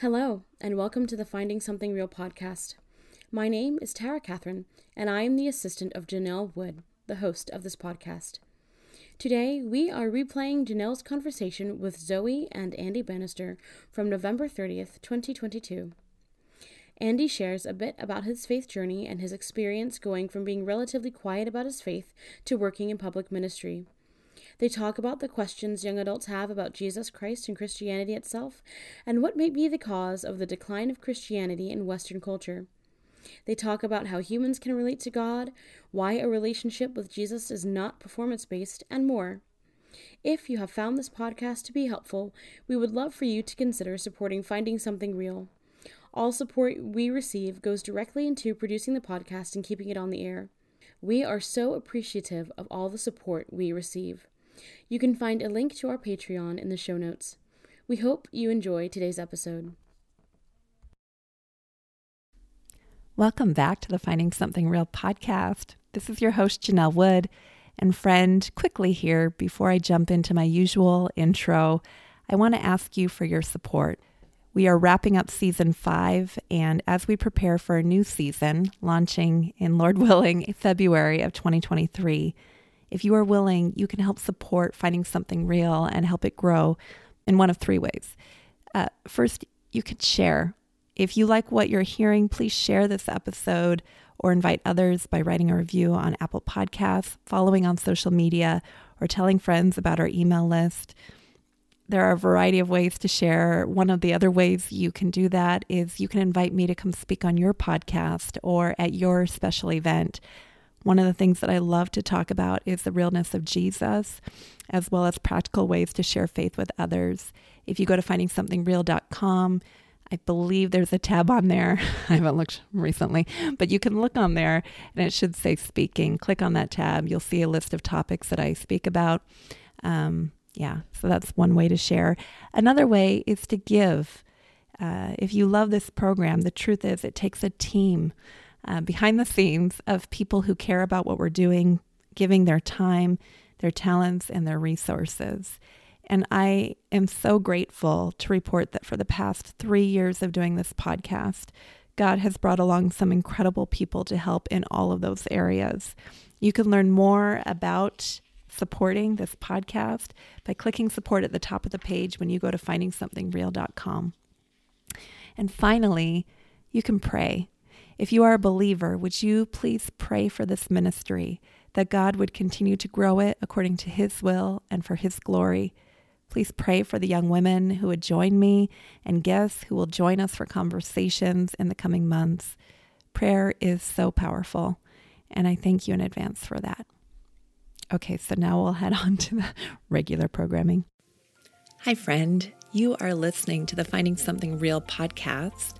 Hello, and welcome to the Finding Something Real podcast. My name is Tara Catherine, and I am the assistant of Janelle Wood, the host of this podcast. Today, we are replaying Janelle's conversation with Zoe and Andy Bannister from November 30th, 2022. Andy shares a bit about his faith journey and his experience going from being relatively quiet about his faith to working in public ministry. They talk about the questions young adults have about Jesus Christ and Christianity itself, and what may be the cause of the decline of Christianity in Western culture. They talk about how humans can relate to God, why a relationship with Jesus is not performance based, and more. If you have found this podcast to be helpful, we would love for you to consider supporting Finding Something Real. All support we receive goes directly into producing the podcast and keeping it on the air. We are so appreciative of all the support we receive. You can find a link to our Patreon in the show notes. We hope you enjoy today's episode. Welcome back to the Finding Something Real podcast. This is your host, Janelle Wood. And friend, quickly here, before I jump into my usual intro, I want to ask you for your support. We are wrapping up season five, and as we prepare for a new season launching in Lord willing February of 2023, if you are willing, you can help support finding something real and help it grow in one of three ways. Uh, first, you could share. If you like what you're hearing, please share this episode or invite others by writing a review on Apple Podcasts, following on social media, or telling friends about our email list. There are a variety of ways to share. One of the other ways you can do that is you can invite me to come speak on your podcast or at your special event. One of the things that I love to talk about is the realness of Jesus, as well as practical ways to share faith with others. If you go to findingsomethingreal.com, I believe there's a tab on there. I haven't looked recently, but you can look on there and it should say speaking. Click on that tab. You'll see a list of topics that I speak about. Um, yeah, so that's one way to share. Another way is to give. Uh, if you love this program, the truth is it takes a team uh, behind the scenes of people who care about what we're doing, giving their time, their talents, and their resources. And I am so grateful to report that for the past three years of doing this podcast, God has brought along some incredible people to help in all of those areas. You can learn more about supporting this podcast by clicking support at the top of the page when you go to findingsomethingreal.com. And finally, you can pray. If you are a believer, would you please pray for this ministry, that God would continue to grow it according to His will and for His glory? Please pray for the young women who would join me and guests who will join us for conversations in the coming months. Prayer is so powerful, and I thank you in advance for that. Okay, so now we'll head on to the regular programming. Hi, friend. You are listening to the Finding Something Real podcast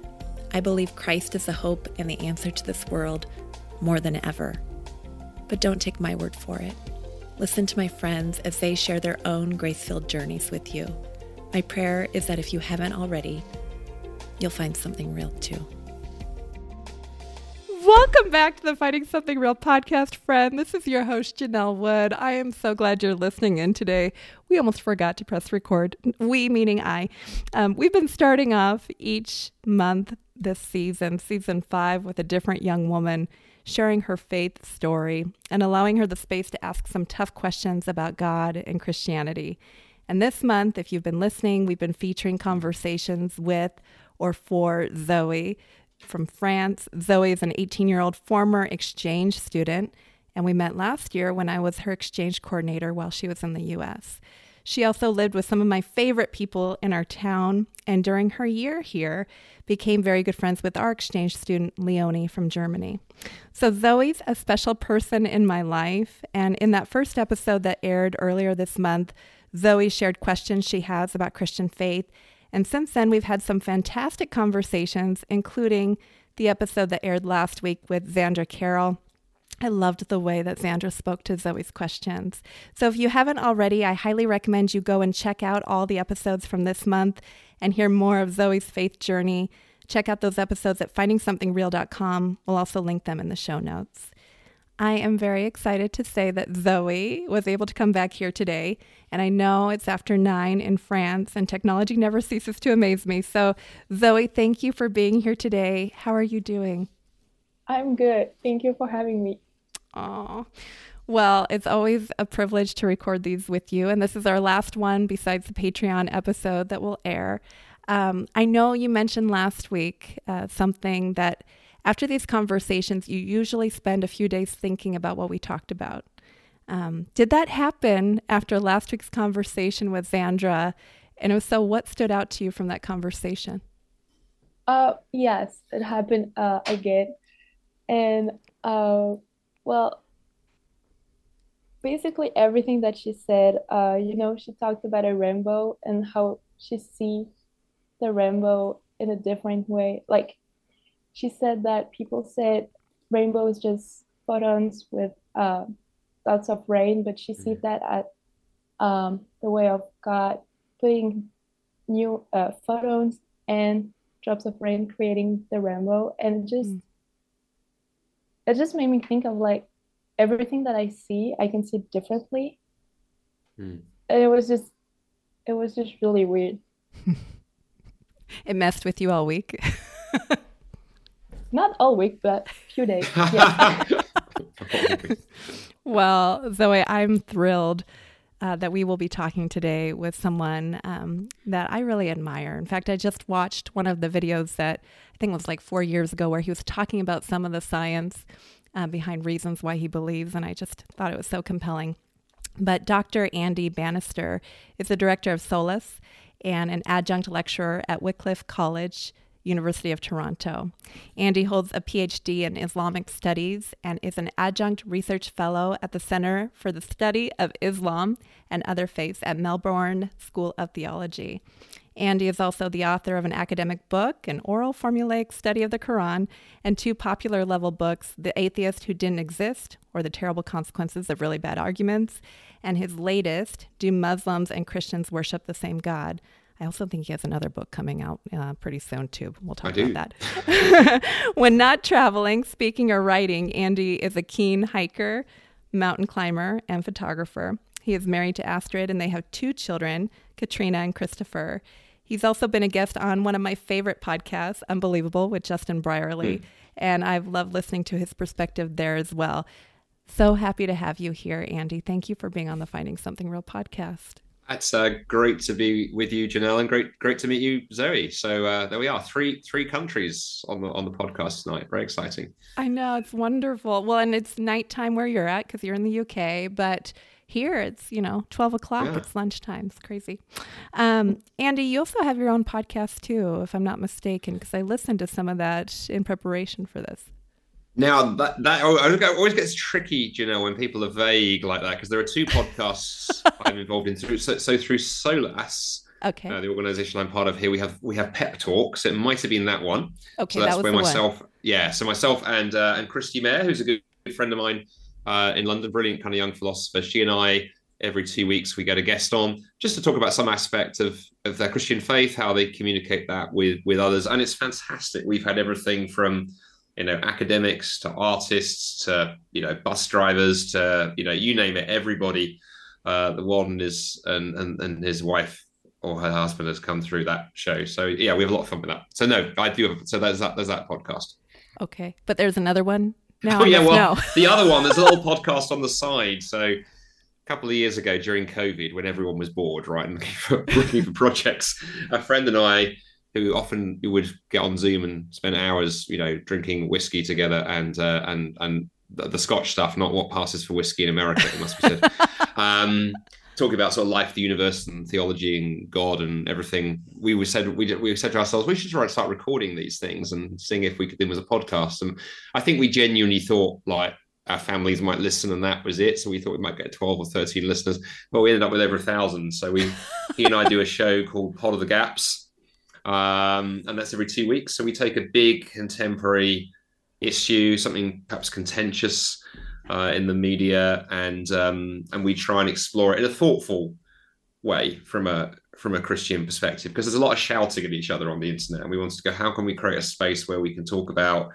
I believe Christ is the hope and the answer to this world more than ever. But don't take my word for it. Listen to my friends as they share their own grace filled journeys with you. My prayer is that if you haven't already, you'll find something real too. Welcome back to the Finding Something Real podcast, friend. This is your host, Janelle Wood. I am so glad you're listening in today. We almost forgot to press record. We, meaning I. Um, we've been starting off each month this season, season five, with a different young woman sharing her faith story and allowing her the space to ask some tough questions about God and Christianity. And this month, if you've been listening, we've been featuring conversations with or for Zoe from France. Zoe is an 18 year old former exchange student and we met last year when I was her exchange coordinator while she was in the US. She also lived with some of my favorite people in our town, and during her year here, became very good friends with our exchange student, Leonie from Germany. So, Zoe's a special person in my life, and in that first episode that aired earlier this month, Zoe shared questions she has about Christian faith. And since then, we've had some fantastic conversations, including the episode that aired last week with Zandra Carroll I loved the way that Zandra spoke to Zoe's questions. So, if you haven't already, I highly recommend you go and check out all the episodes from this month and hear more of Zoe's faith journey. Check out those episodes at findingsomethingreal.com. We'll also link them in the show notes. I am very excited to say that Zoe was able to come back here today. And I know it's after nine in France, and technology never ceases to amaze me. So, Zoe, thank you for being here today. How are you doing? I'm good. Thank you for having me. Oh, well, it's always a privilege to record these with you. And this is our last one besides the Patreon episode that will air. Um, I know you mentioned last week uh, something that after these conversations, you usually spend a few days thinking about what we talked about. Um, did that happen after last week's conversation with Zandra? And if so, what stood out to you from that conversation? Uh, yes, it happened uh, again. And uh, well, basically everything that she said, uh, you know, she talked about a rainbow and how she sees the rainbow in a different way. Like she said that people said rainbow is just photons with uh, lots of rain, but she sees mm-hmm. that at um, the way of God putting new uh, photons and drops of rain creating the rainbow and just mm. it just made me think of like everything that I see, I can see differently. Mm. And it was just, it was just really weird. it messed with you all week. Not all week, but a few days. well, Zoe, I'm thrilled uh, that we will be talking today with someone um, that I really admire. In fact, I just watched one of the videos that I think was like four years ago where he was talking about some of the science uh, behind reasons why he believes, and I just thought it was so compelling. But Dr. Andy Bannister is the director of Solas and an adjunct lecturer at Wycliffe College, University of Toronto. Andy holds a PhD in Islamic Studies and is an adjunct research fellow at the Center for the Study of Islam and Other Faiths at Melbourne School of Theology. Andy is also the author of an academic book, an oral formulaic study of the Quran, and two popular level books, The Atheist Who Didn't Exist, or The Terrible Consequences of Really Bad Arguments, and his latest, Do Muslims and Christians Worship the Same God? I also think he has another book coming out uh, pretty soon, too. We'll talk I about do. that. when not traveling, speaking, or writing, Andy is a keen hiker, mountain climber, and photographer. He is married to Astrid, and they have two children, Katrina and Christopher. He's also been a guest on one of my favorite podcasts, Unbelievable, with Justin Brierley. Mm. And I've loved listening to his perspective there as well. So happy to have you here, Andy. Thank you for being on the Finding Something Real podcast. It's uh, great to be with you, Janelle, and great great to meet you, Zoe. So uh, there we are, three three countries on the on the podcast tonight. Very exciting. I know it's wonderful. Well, and it's nighttime where you're at because you're in the UK, but here it's you know 12 o'clock yeah. it's lunchtime it's crazy um, andy you also have your own podcast too if i'm not mistaken because i listened to some of that in preparation for this now that that always gets tricky, you know, when people are vague like that, because there are two podcasts I'm involved in. Through so, so through Solas, okay, uh, the organisation I'm part of here, we have we have Pep Talks. It might have been that one. Okay, so that's that where myself, one. yeah. So myself and uh, and Christy Mayer, who's a good friend of mine uh, in London, brilliant kind of young philosopher. She and I every two weeks we get a guest on just to talk about some aspect of of their Christian faith, how they communicate that with with others, and it's fantastic. We've had everything from you know academics to artists to you know bus drivers to you know you name it everybody uh the warden is and, and and his wife or her husband has come through that show. So yeah we have a lot of fun with that. So no i do have so there's that there's that podcast. Okay. But there's another one? Now oh yeah well the other one there's a little podcast on the side. So a couple of years ago during covid when everyone was bored right and looking for, looking for projects a friend and i who often would get on Zoom and spend hours, you know, drinking whiskey together and uh, and and the, the Scotch stuff, not what passes for whiskey in America. It must be said. um, talking about sort of life, the universe, and theology, and God, and everything. We said we we said to ourselves we should try to start recording these things and seeing if we could do them as a podcast. And I think we genuinely thought like our families might listen, and that was it. So we thought we might get twelve or thirteen listeners, but we ended up with over a thousand. So we he and I do a show called Pod of the Gaps, um, and that's every two weeks. So we take a big contemporary issue, something perhaps contentious uh, in the media, and um, and we try and explore it in a thoughtful way from a from a Christian perspective, because there's a lot of shouting at each other on the internet, and we wanted to go, how can we create a space where we can talk about,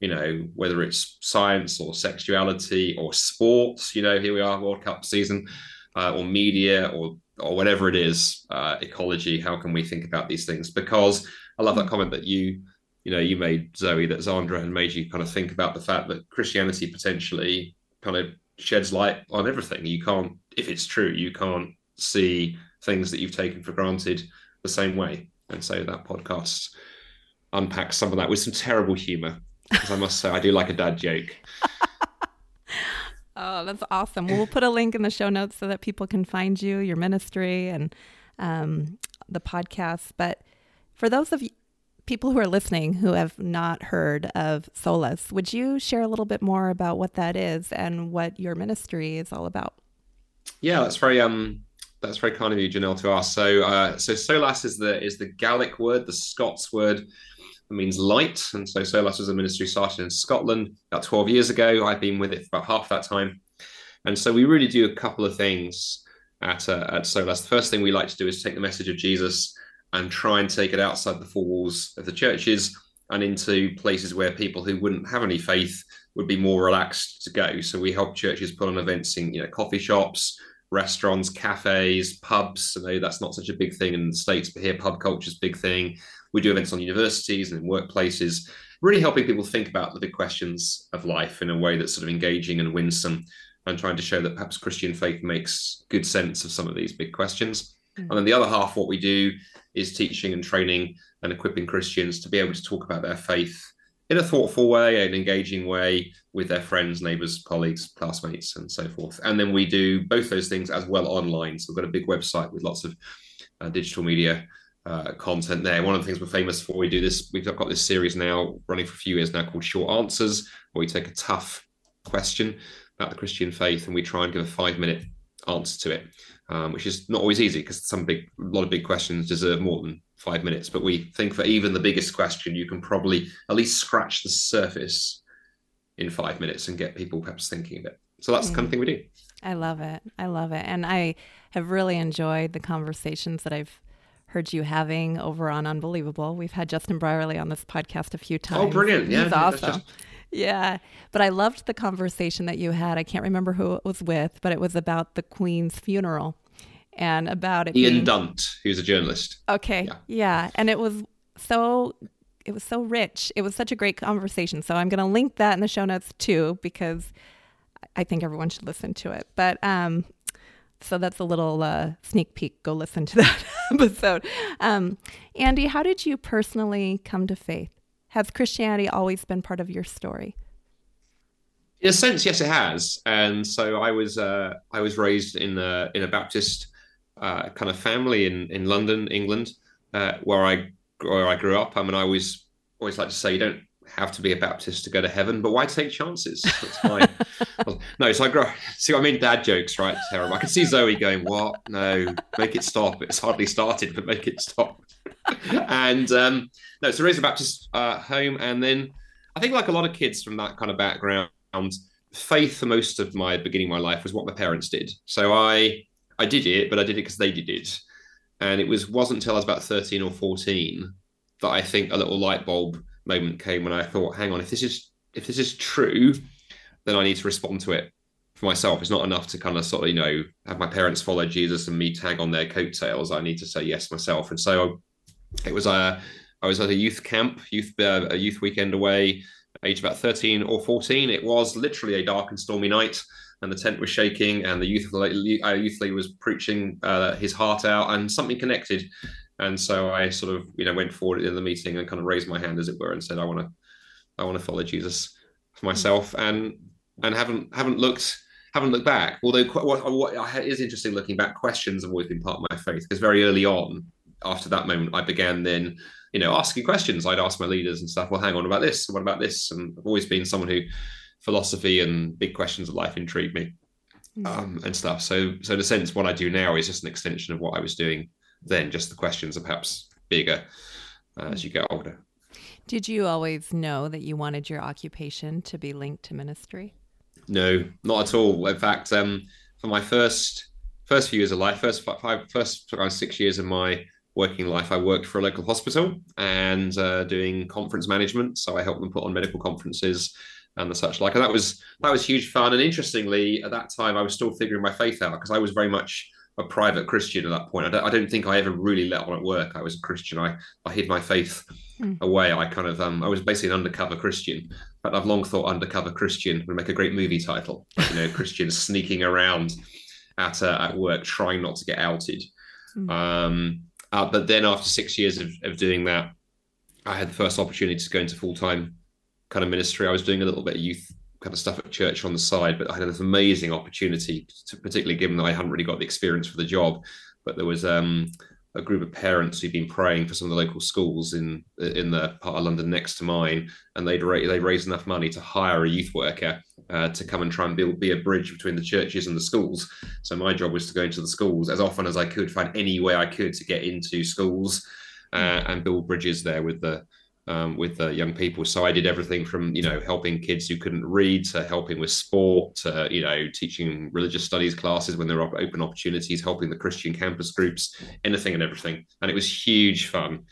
you know, whether it's science or sexuality or sports, you know, here we are, World Cup season, uh, or media or or whatever it is, uh, ecology. How can we think about these things? Because I love that hmm. comment that you you know you made Zoe that Zandra and made you kind of think about the fact that Christianity potentially kind of sheds light on everything. You can't, if it's true, you can't see things that you've taken for granted the same way. And so that podcast unpacks some of that with some terrible humor. Because I must say, I do like a dad joke. oh, that's awesome. Well, put a link in the show notes so that people can find you, your ministry, and um, the podcast. But for those of you, people who are listening who have not heard of Solas, would you share a little bit more about what that is and what your ministry is all about? Yeah, that's very um that's very kind of you, Janelle, to ask. So uh, so Solas is the is the Gaelic word, the Scots word means light. And so Solas was a ministry started in Scotland about 12 years ago. I've been with it for about half that time. And so we really do a couple of things at uh, at Solas. The first thing we like to do is take the message of Jesus and try and take it outside the four walls of the churches and into places where people who wouldn't have any faith would be more relaxed to go. So we help churches put on events in you know coffee shops, restaurants, cafes, pubs. I know that's not such a big thing in the states, but here pub culture is big thing. We do events on universities and in workplaces, really helping people think about the big questions of life in a way that's sort of engaging and winsome, and trying to show that perhaps Christian faith makes good sense of some of these big questions. Mm. And then the other half, what we do is teaching and training and equipping Christians to be able to talk about their faith in a thoughtful way, an engaging way with their friends, neighbors, colleagues, classmates, and so forth. And then we do both those things as well online. So we've got a big website with lots of uh, digital media uh, content there. One of the things we're famous for, we do this, we've got this series now running for a few years now called Short Answers, where we take a tough question about the Christian faith and we try and give a five minute answer to it um, which is not always easy because some big, a lot of big questions deserve more than five minutes. But we think for even the biggest question, you can probably at least scratch the surface in five minutes and get people perhaps thinking a bit. So that's mm. the kind of thing we do. I love it. I love it. And I have really enjoyed the conversations that I've heard you having over on Unbelievable. We've had Justin Brierley on this podcast a few times. Oh, brilliant. Yeah. He's awesome. Just, yeah. But I loved the conversation that you had. I can't remember who it was with, but it was about the Queen's funeral and about it. Ian being... Dunt, who's a journalist. Okay. Yeah. yeah. And it was so it was so rich. It was such a great conversation. So I'm going to link that in the show notes too because I think everyone should listen to it. But um so that's a little uh, sneak peek. Go listen to that episode. Um, Andy, how did you personally come to faith? Has Christianity always been part of your story? In a sense, yes, it has. And so I was uh, I was raised in a in a Baptist uh, kind of family in in London, England, uh, where I where I grew up. I mean, I always always like to say you don't have to be a Baptist to go to heaven, but why take chances? That's fine. no, so I grow. See, I mean, dad jokes, right? Terrible. I can see Zoe going, "What? No, make it stop. It's hardly started, but make it stop." and um, no, so raised a Baptist uh, home, and then I think like a lot of kids from that kind of background, faith for most of my beginning of my life was what my parents did. So I I did it, but I did it because they did it, and it was wasn't until I was about thirteen or fourteen that I think a little light bulb moment came when I thought, hang on, if this is if this is true, then I need to respond to it for myself. It's not enough to kind of sort of, you know, have my parents follow Jesus and me tag on their coattails. I need to say yes myself. And so it was a I was at a youth camp, youth uh, a youth weekend away, age about 13 or 14. It was literally a dark and stormy night, and the tent was shaking, and the youth uh, youth leader was preaching uh, his heart out, and something connected. And so I sort of, you know, went forward in the meeting and kind of raised my hand, as it were, and said, "I want to, I want to follow Jesus for myself." And and haven't haven't looked haven't looked back. Although what, what is interesting looking back, questions have always been part of my faith because very early on, after that moment, I began then you know asking questions. I'd ask my leaders and stuff. Well, hang on about this. What about this? And I've always been someone who philosophy and big questions of life intrigue me. Mm. Um, and stuff. So, so in a sense, what I do now is just an extension of what I was doing then. Just the questions are perhaps bigger uh, as you get older. Did you always know that you wanted your occupation to be linked to ministry? No, not at all. In fact, um, for my first first few years of life, first five, first around six years of my working life, I worked for a local hospital and uh, doing conference management. So I helped them put on medical conferences and the such like. And that was that was huge fun. And interestingly, at that time, I was still figuring my faith out because I was very much a private Christian at that point. I don't, I don't, think I ever really let on at work. I was a Christian. I, I hid my faith mm. away. I kind of um, I was basically an undercover Christian. But I've long thought undercover Christian would make a great movie title. You know, Christians sneaking around at uh, at work, trying not to get outed. Mm. Um, uh, but then after six years of, of doing that, I had the first opportunity to go into full time kind of ministry. I was doing a little bit of youth kind of stuff at church on the side, but I had this amazing opportunity, to, particularly given that I hadn't really got the experience for the job. But there was um, a group of parents who'd been praying for some of the local schools in in the part of London next to mine, and they'd ra- they raised enough money to hire a youth worker uh, to come and try and build be a bridge between the churches and the schools. So my job was to go into the schools as often as I could, find any way I could to get into schools uh, and build bridges there with the um, with uh, young people. So I did everything from you know helping kids who couldn't read to helping with sport to you know teaching religious studies classes when there are open opportunities, helping the Christian campus groups, anything and everything. And it was huge fun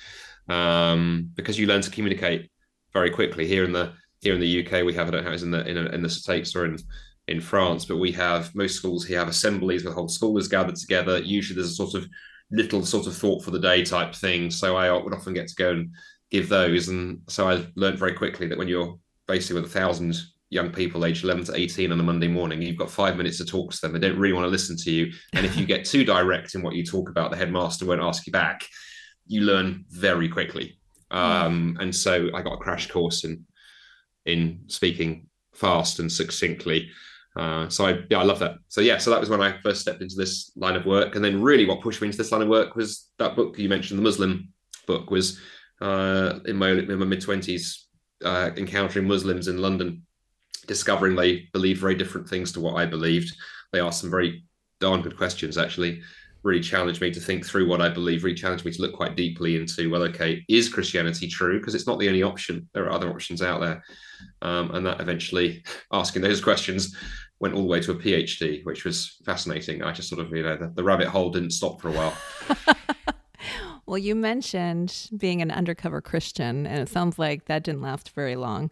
um, because you learn to communicate very quickly. Here in the here in the UK, we have I don't have it in the in, in the States or in in France, but we have most schools here have assemblies where the whole school is gathered together. Usually, there's a sort of little sort of thought for the day type thing. So I would often get to go and give those. And so I learned very quickly that when you're basically with a thousand young people aged 11 to 18 on a Monday morning, you've got five minutes to talk to them. They don't really want to listen to you. And if you get too direct in what you talk about, the headmaster won't ask you back. You learn very quickly. Um, and so I got a crash course in in speaking fast and succinctly. Uh, so I yeah I love that. So yeah, so that was when I first stepped into this line of work, and then really what pushed me into this line of work was that book you mentioned, the Muslim book, was uh, in my in my mid twenties, uh, encountering Muslims in London, discovering they believe very different things to what I believed. They asked some very darn good questions, actually. Really challenged me to think through what I believe. Really challenged me to look quite deeply into well, okay, is Christianity true? Because it's not the only option. There are other options out there, um, and that eventually asking those questions went all the way to a PhD, which was fascinating. I just sort of, you know, the, the rabbit hole didn't stop for a while. Well, you mentioned being an undercover Christian, and it sounds like that didn't last very long.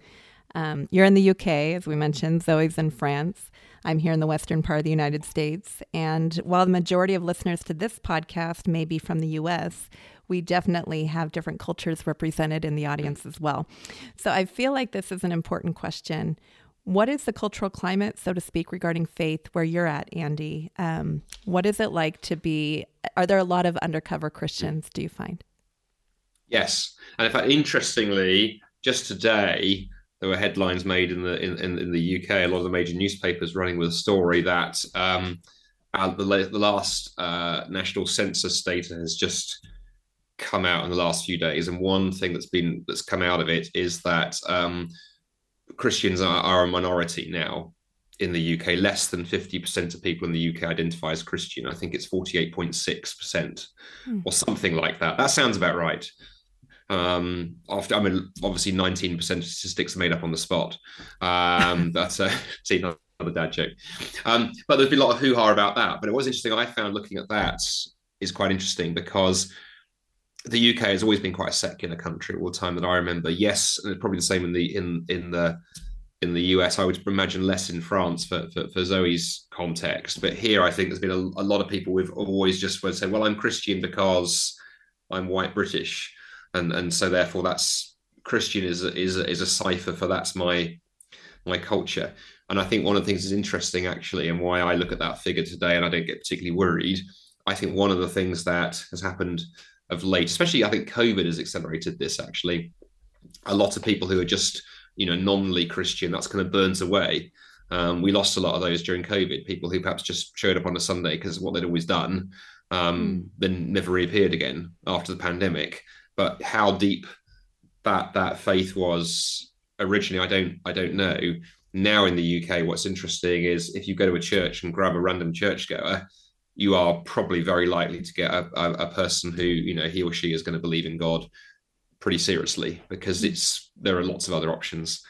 Um, you're in the UK, as we mentioned. Zoe's in France. I'm here in the western part of the United States. And while the majority of listeners to this podcast may be from the US, we definitely have different cultures represented in the audience as well. So I feel like this is an important question. What is the cultural climate, so to speak, regarding faith where you're at, Andy? Um, what is it like to be? Are there a lot of undercover Christians? Do you find? Yes, and in fact, interestingly, just today there were headlines made in the in, in, the UK. A lot of the major newspapers running with a story that um, uh, the, the last uh, national census data has just come out in the last few days, and one thing that's been that's come out of it is that um, Christians are, are a minority now in the UK. Less than 50% of people in the UK identify as Christian. I think it's 48.6% hmm. or something like that. That sounds about right. Um, after I mean, obviously 19% of statistics are made up on the spot. Um, that's a see another dad joke. Um, but there's been a lot of hoo-ha about that. But it was interesting. I found looking at that is quite interesting because the UK has always been quite a secular country all the time that I remember. Yes, and it's probably the same in the in in the in the US. I would imagine less in France for, for, for Zoe's context, but here I think there's been a, a lot of people who've always just would say, "Well, I'm Christian because I'm white British," and and so therefore that's Christian is a, is a, is a cipher for that's my my culture. And I think one of the things is interesting actually, and why I look at that figure today, and I don't get particularly worried. I think one of the things that has happened of late, especially I think COVID has accelerated this actually. A lot of people who are just, you know, nominally Christian, that's kind of burns away. Um, we lost a lot of those during COVID. People who perhaps just showed up on a Sunday because what they'd always done, um, mm. then never reappeared again after the pandemic. But how deep that that faith was originally, I don't I don't know. Now in the UK, what's interesting is if you go to a church and grab a random churchgoer, you are probably very likely to get a, a, a person who you know he or she is going to believe in God pretty seriously because it's there are lots of other options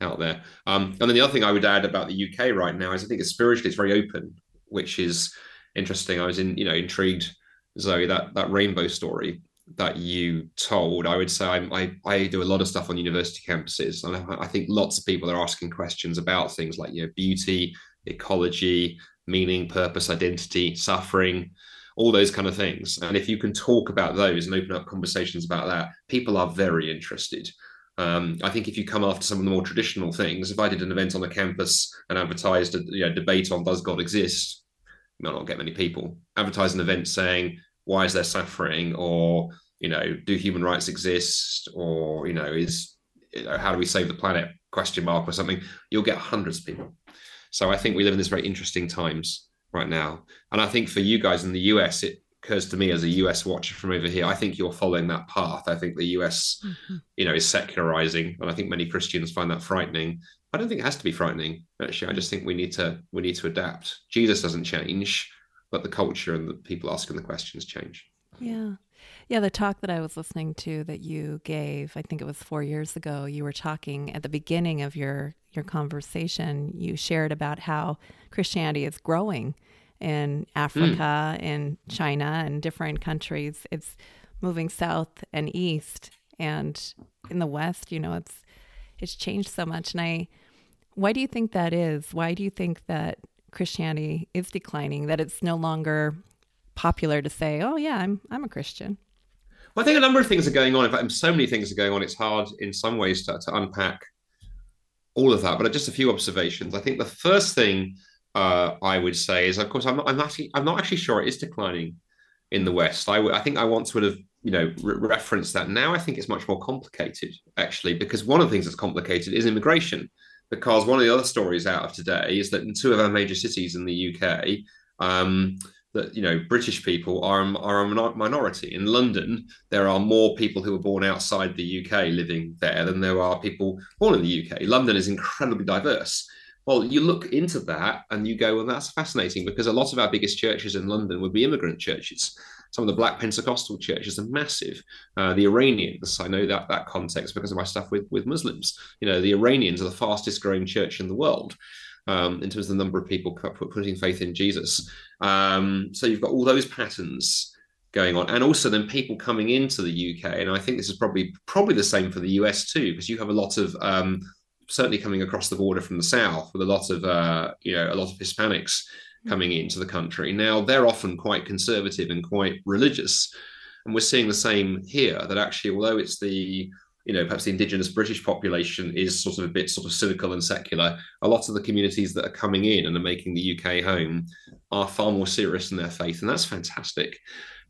out there. Um, and then the other thing I would add about the UK right now is I think it's spiritually it's very open, which is interesting. I was in you know intrigued Zoe that that rainbow story that you told. I would say I I, I do a lot of stuff on university campuses, and I, I think lots of people are asking questions about things like you know beauty, ecology, meaning, purpose, identity, suffering, all those kind of things. And if you can talk about those and open up conversations about that, people are very interested. Um, I think if you come after some of the more traditional things, if I did an event on the campus and advertised a you know, debate on does God exist, you might not get many people. Advertise an event saying why is there suffering, or you know, do human rights exist, or you know, is you know, how do we save the planet? Question mark or something. You'll get hundreds of people. So I think we live in this very interesting times right now. And I think for you guys in the US, it occurs to me as a US watcher from over here, I think you're following that path. I think the US, mm-hmm. you know, is secularizing, and I think many Christians find that frightening. I don't think it has to be frightening. Actually, I just think we need to we need to adapt. Jesus doesn't change, but the culture and the people asking the questions change. Yeah. Yeah, the talk that I was listening to that you gave, I think it was 4 years ago, you were talking at the beginning of your your conversation, you shared about how Christianity is growing in Africa, mm. in China, and different countries. It's moving south and east, and in the West, you know, it's it's changed so much. And I, why do you think that is? Why do you think that Christianity is declining? That it's no longer popular to say, "Oh yeah, I'm I'm a Christian." I think a number of things are going on. In fact, so many things are going on. It's hard in some ways to, to unpack all of that. But just a few observations. I think the first thing uh, I would say is, of course, I'm not, I'm actually I'm not actually sure it is declining in the West. I, I think I once would have you know re- referenced that. Now I think it's much more complicated actually, because one of the things that's complicated is immigration. Because one of the other stories out of today is that in two of our major cities in the UK, um, that you know British people are are a minority. In London, there are more people who were born outside the UK living there than there are people born in the UK. London is incredibly diverse. Well, you look into that and you go, well, that's fascinating because a lot of our biggest churches in London would be immigrant churches. Some of the Black Pentecostal churches are massive. Uh, the Iranians, I know that that context because of my stuff with with Muslims. You know, the Iranians are the fastest growing church in the world. Um, in terms of the number of people putting faith in Jesus. Um, so you've got all those patterns going on, and also then people coming into the UK. And I think this is probably probably the same for the US too, because you have a lot of um, certainly coming across the border from the south with a lot of uh, you know a lot of Hispanics coming into the country. Now they're often quite conservative and quite religious, and we're seeing the same here. That actually, although it's the you know perhaps the indigenous British population is sort of a bit sort of cynical and secular, a lot of the communities that are coming in and are making the UK home are far more serious in their faith, and that's fantastic.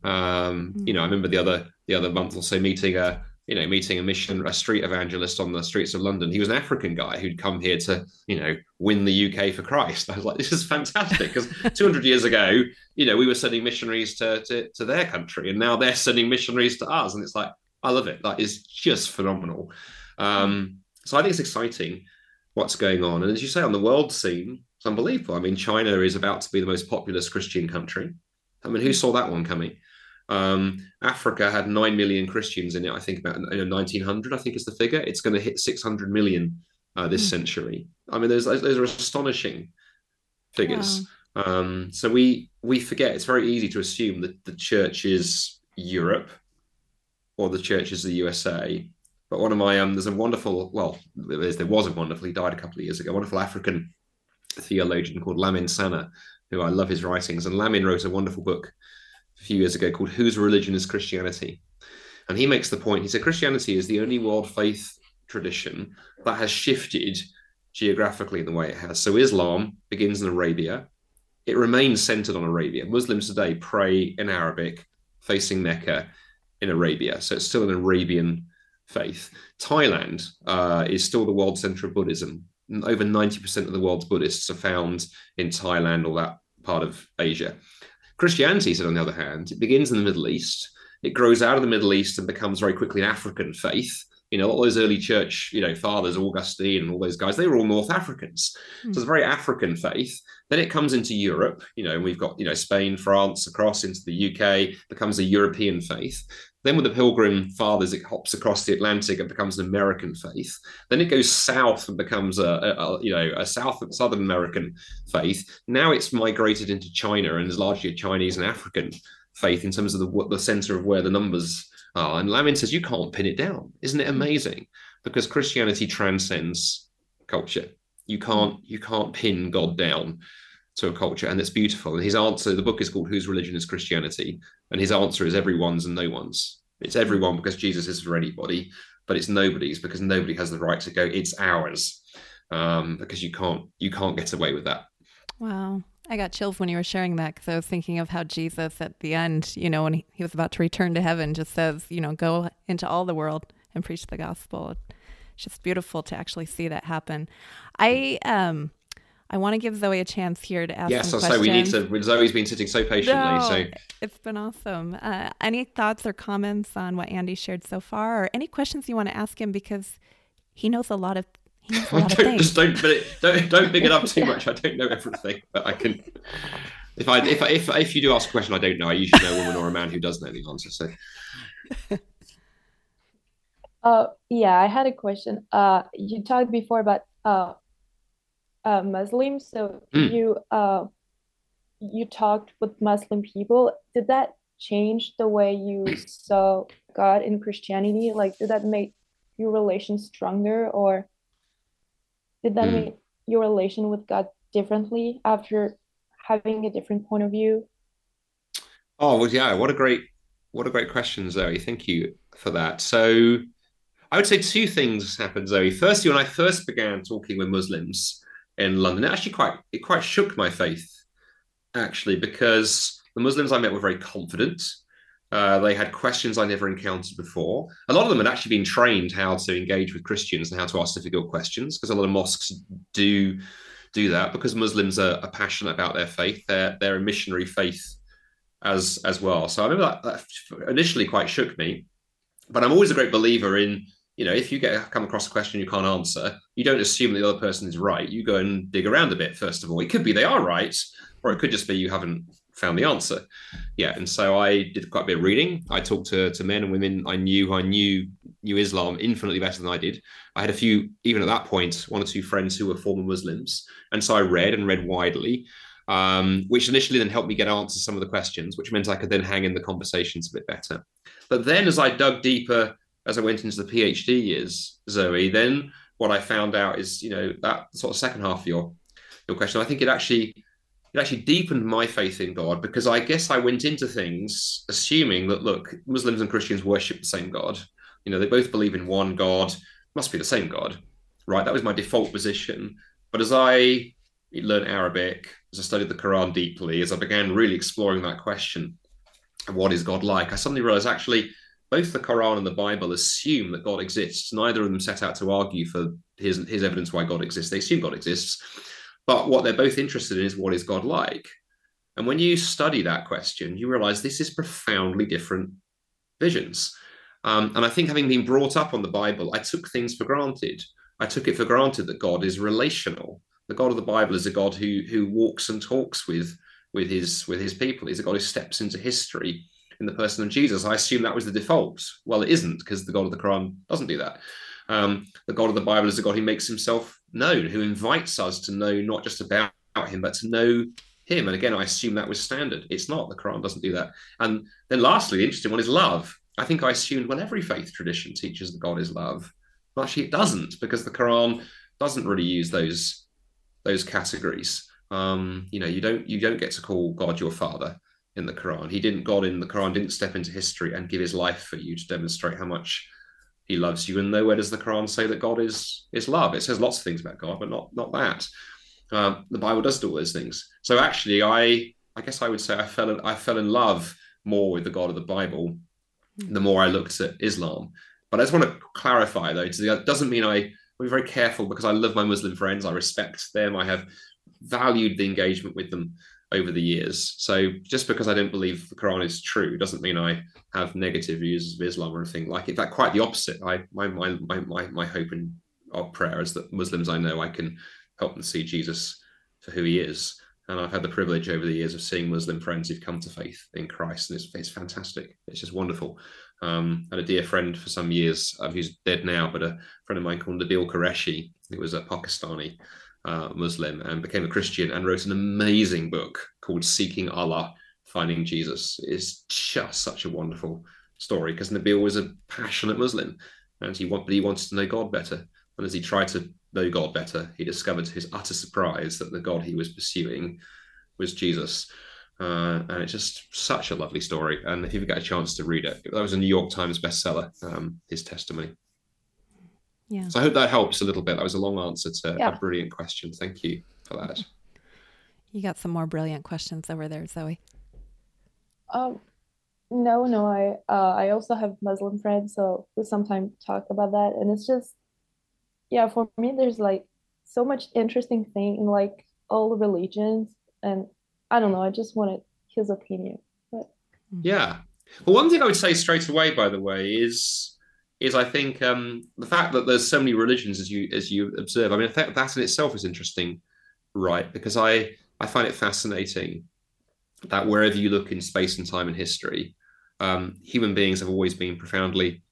Um. You know, I remember the other the other month or so meeting a you know, meeting a mission, a street evangelist on the streets of London. He was an African guy who'd come here to, you know, win the UK for Christ. I was like, this is fantastic because 200 years ago, you know, we were sending missionaries to, to, to their country, and now they're sending missionaries to us, and it's like, I love it. That is just phenomenal. Um, so I think it's exciting what's going on, and as you say, on the world scene, it's unbelievable. I mean, China is about to be the most populous Christian country. I mean, who saw that one coming? Um, Africa had 9 million Christians in it, I think about you know, 1900, I think is the figure. It's going to hit 600 million uh, this mm. century. I mean, those, those are astonishing figures. Wow. Um, so we we forget it's very easy to assume that the church is Europe or the churches of the USA. But one of my um, there's a wonderful well, there was a wonderful. He died a couple of years ago. Wonderful African theologian called Lamin Sanneh who I love his writings. And Lamin wrote a wonderful book a few years ago called Whose Religion is Christianity? And he makes the point he said Christianity is the only world faith tradition that has shifted geographically in the way it has. So Islam begins in Arabia, it remains centered on Arabia. Muslims today pray in Arabic, facing Mecca in Arabia. So it's still an Arabian faith. Thailand uh, is still the world center of Buddhism. over 90% of the world's Buddhists are found in Thailand or that part of Asia. Christianity, said on the other hand, it begins in the Middle East. It grows out of the Middle East and becomes very quickly an African faith. You know, all those early church, you know, fathers, Augustine and all those guys, they were all North Africans. Mm. So it's a very African faith. Then it comes into Europe, you know, and we've got, you know, Spain, France, across into the UK, becomes a European faith. Then with the Pilgrim Fathers, it hops across the Atlantic and becomes an American faith. Then it goes south and becomes a, a, a, you know a South Southern American faith. Now it's migrated into China and is largely a Chinese and African faith in terms of the the center of where the numbers are. And Lamin says you can't pin it down. Isn't it hmm. amazing? Because Christianity transcends culture. You can't hmm. you can't pin God down to a culture, and it's beautiful. And his answer, the book is called "Whose Religion Is Christianity," and his answer is everyone's and no one's. It's hmm. everyone because Jesus is for anybody, but it's nobody's because nobody has the right to go. It's ours um, because you can't you can't get away with that. Wow. I got chills when you were sharing that because I was thinking of how Jesus at the end, you know, when he, he was about to return to heaven, just says, you know, go into all the world and preach the gospel. It's just beautiful to actually see that happen. I um I want to give Zoe a chance here to ask. Yes, I'll say we need to. Zoe's been sitting so patiently. No, so it's been awesome. Uh, any thoughts or comments on what Andy shared so far, or any questions you want to ask him because he knows a lot of. He knows a lot don't. Just don't, don't don't big it up too much. I don't know everything, but I can. If I if if if you do ask a question I don't know, I usually know a woman or a man who does know the answer. So. Uh, yeah, I had a question. Uh, you talked before about uh, uh, Muslims. So mm. you uh, you talked with Muslim people. Did that change the way you saw God in Christianity? Like, did that make your relation stronger, or did that mm. make your relation with God differently after having a different point of view? Oh well, yeah. What a great what a great question, Zoe. Thank you for that. So. I would say two things happened, Zoe. Firstly, when I first began talking with Muslims, in London. It actually quite it quite shook my faith, actually, because the Muslims I met were very confident. Uh, they had questions I never encountered before. A lot of them had actually been trained how to engage with Christians and how to ask difficult questions, because a lot of mosques do do that because Muslims are, are passionate about their faith. They're they're a missionary faith as as well. So I remember that, that initially quite shook me, but I'm always a great believer in you know, if you get come across a question you can't answer, you don't assume the other person is right. You go and dig around a bit first of all. It could be they are right, or it could just be you haven't found the answer. Yeah, and so I did quite a bit of reading. I talked to, to men and women I knew I knew knew Islam infinitely better than I did. I had a few, even at that point, one or two friends who were former Muslims, and so I read and read widely. Um, which initially then helped me get answers to some of the questions, which meant I could then hang in the conversations a bit better. But then as I dug deeper as I went into the PhD years, Zoe, then what I found out is, you know, that sort of second half of your your question, I think it actually it actually deepened my faith in God because I guess I went into things assuming that look, Muslims and Christians worship the same God. You know, they both believe in one God, must be the same God, right? That was my default position. But as I learned Arabic, as I studied the Quran deeply, as I began really exploring that question, what is God like? I suddenly realized actually both the Quran and the Bible assume that God exists. Neither of them set out to argue for his, his evidence why God exists. They assume God exists. But what they're both interested in is what is God like? And when you study that question, you realize this is profoundly different visions. Um, and I think having been brought up on the Bible, I took things for granted. I took it for granted that God is relational. The God of the Bible is a God who who walks and talks with with his with his people. He's a God who steps into history in the person of Jesus. I assume that was the default. Well, it isn't because the God of the Quran doesn't do that. Um, the God of the Bible is a God who makes himself known, who invites us to know not just about him, but to know him. And again, I assume that was standard. It's not. The Quran doesn't do that. And then lastly, the interesting one is love. I think I assumed, well, every faith tradition teaches that God is love. But actually, it doesn't because the Quran doesn't really use those those categories. Um, you know, you don't you don't get to call God your father in the Quran. He didn't, God in the Quran didn't step into history and give his life for you to demonstrate how much he loves you. And nowhere does the Quran say that God is is love. It says lots of things about God, but not not that. Um, the Bible does do all those things. So actually, I I guess I would say I fell in, I fell in love more with the God of the Bible the more I looked at Islam. But I just want to clarify though, that doesn't mean I be very careful because I love my Muslim friends. I respect them. I have valued the engagement with them over the years. So just because I don't believe the Quran is true doesn't mean I have negative views of Islam or anything like it. In fact, quite the opposite. I my my my my, hope and our prayer is that Muslims I know I can help them see Jesus for who he is. And I've had the privilege over the years of seeing Muslim friends who've come to faith in Christ, and it's, it's fantastic. It's just wonderful. Um, I had a dear friend for some years uh, who's dead now, but a friend of mine called Nabeel Qureshi, who was a Pakistani uh, Muslim and became a Christian and wrote an amazing book called Seeking Allah, Finding Jesus. It's just such a wonderful story because Nabeel was a passionate Muslim and he, want, he wanted to know God better. And as he tried to know God better, he discovered to his utter surprise that the God he was pursuing was Jesus. Uh, and it's just such a lovely story. And if you get a chance to read it, that was a New York Times bestseller, um, his testimony. Yeah. So I hope that helps a little bit. That was a long answer to yeah. a brilliant question. Thank you for that. You got some more brilliant questions over there, Zoe. Um, no, no. I uh, I also have Muslim friends, so we sometimes talk about that, and it's just yeah, for me, there's like so much interesting thing in like all the religions, and I don't know. I just wanted his opinion. But yeah, well, one thing I would say straight away, by the way, is is I think um, the fact that there's so many religions as you as you observe. I mean, that, that in itself is interesting, right? Because I I find it fascinating that wherever you look in space and time and history, um, human beings have always been profoundly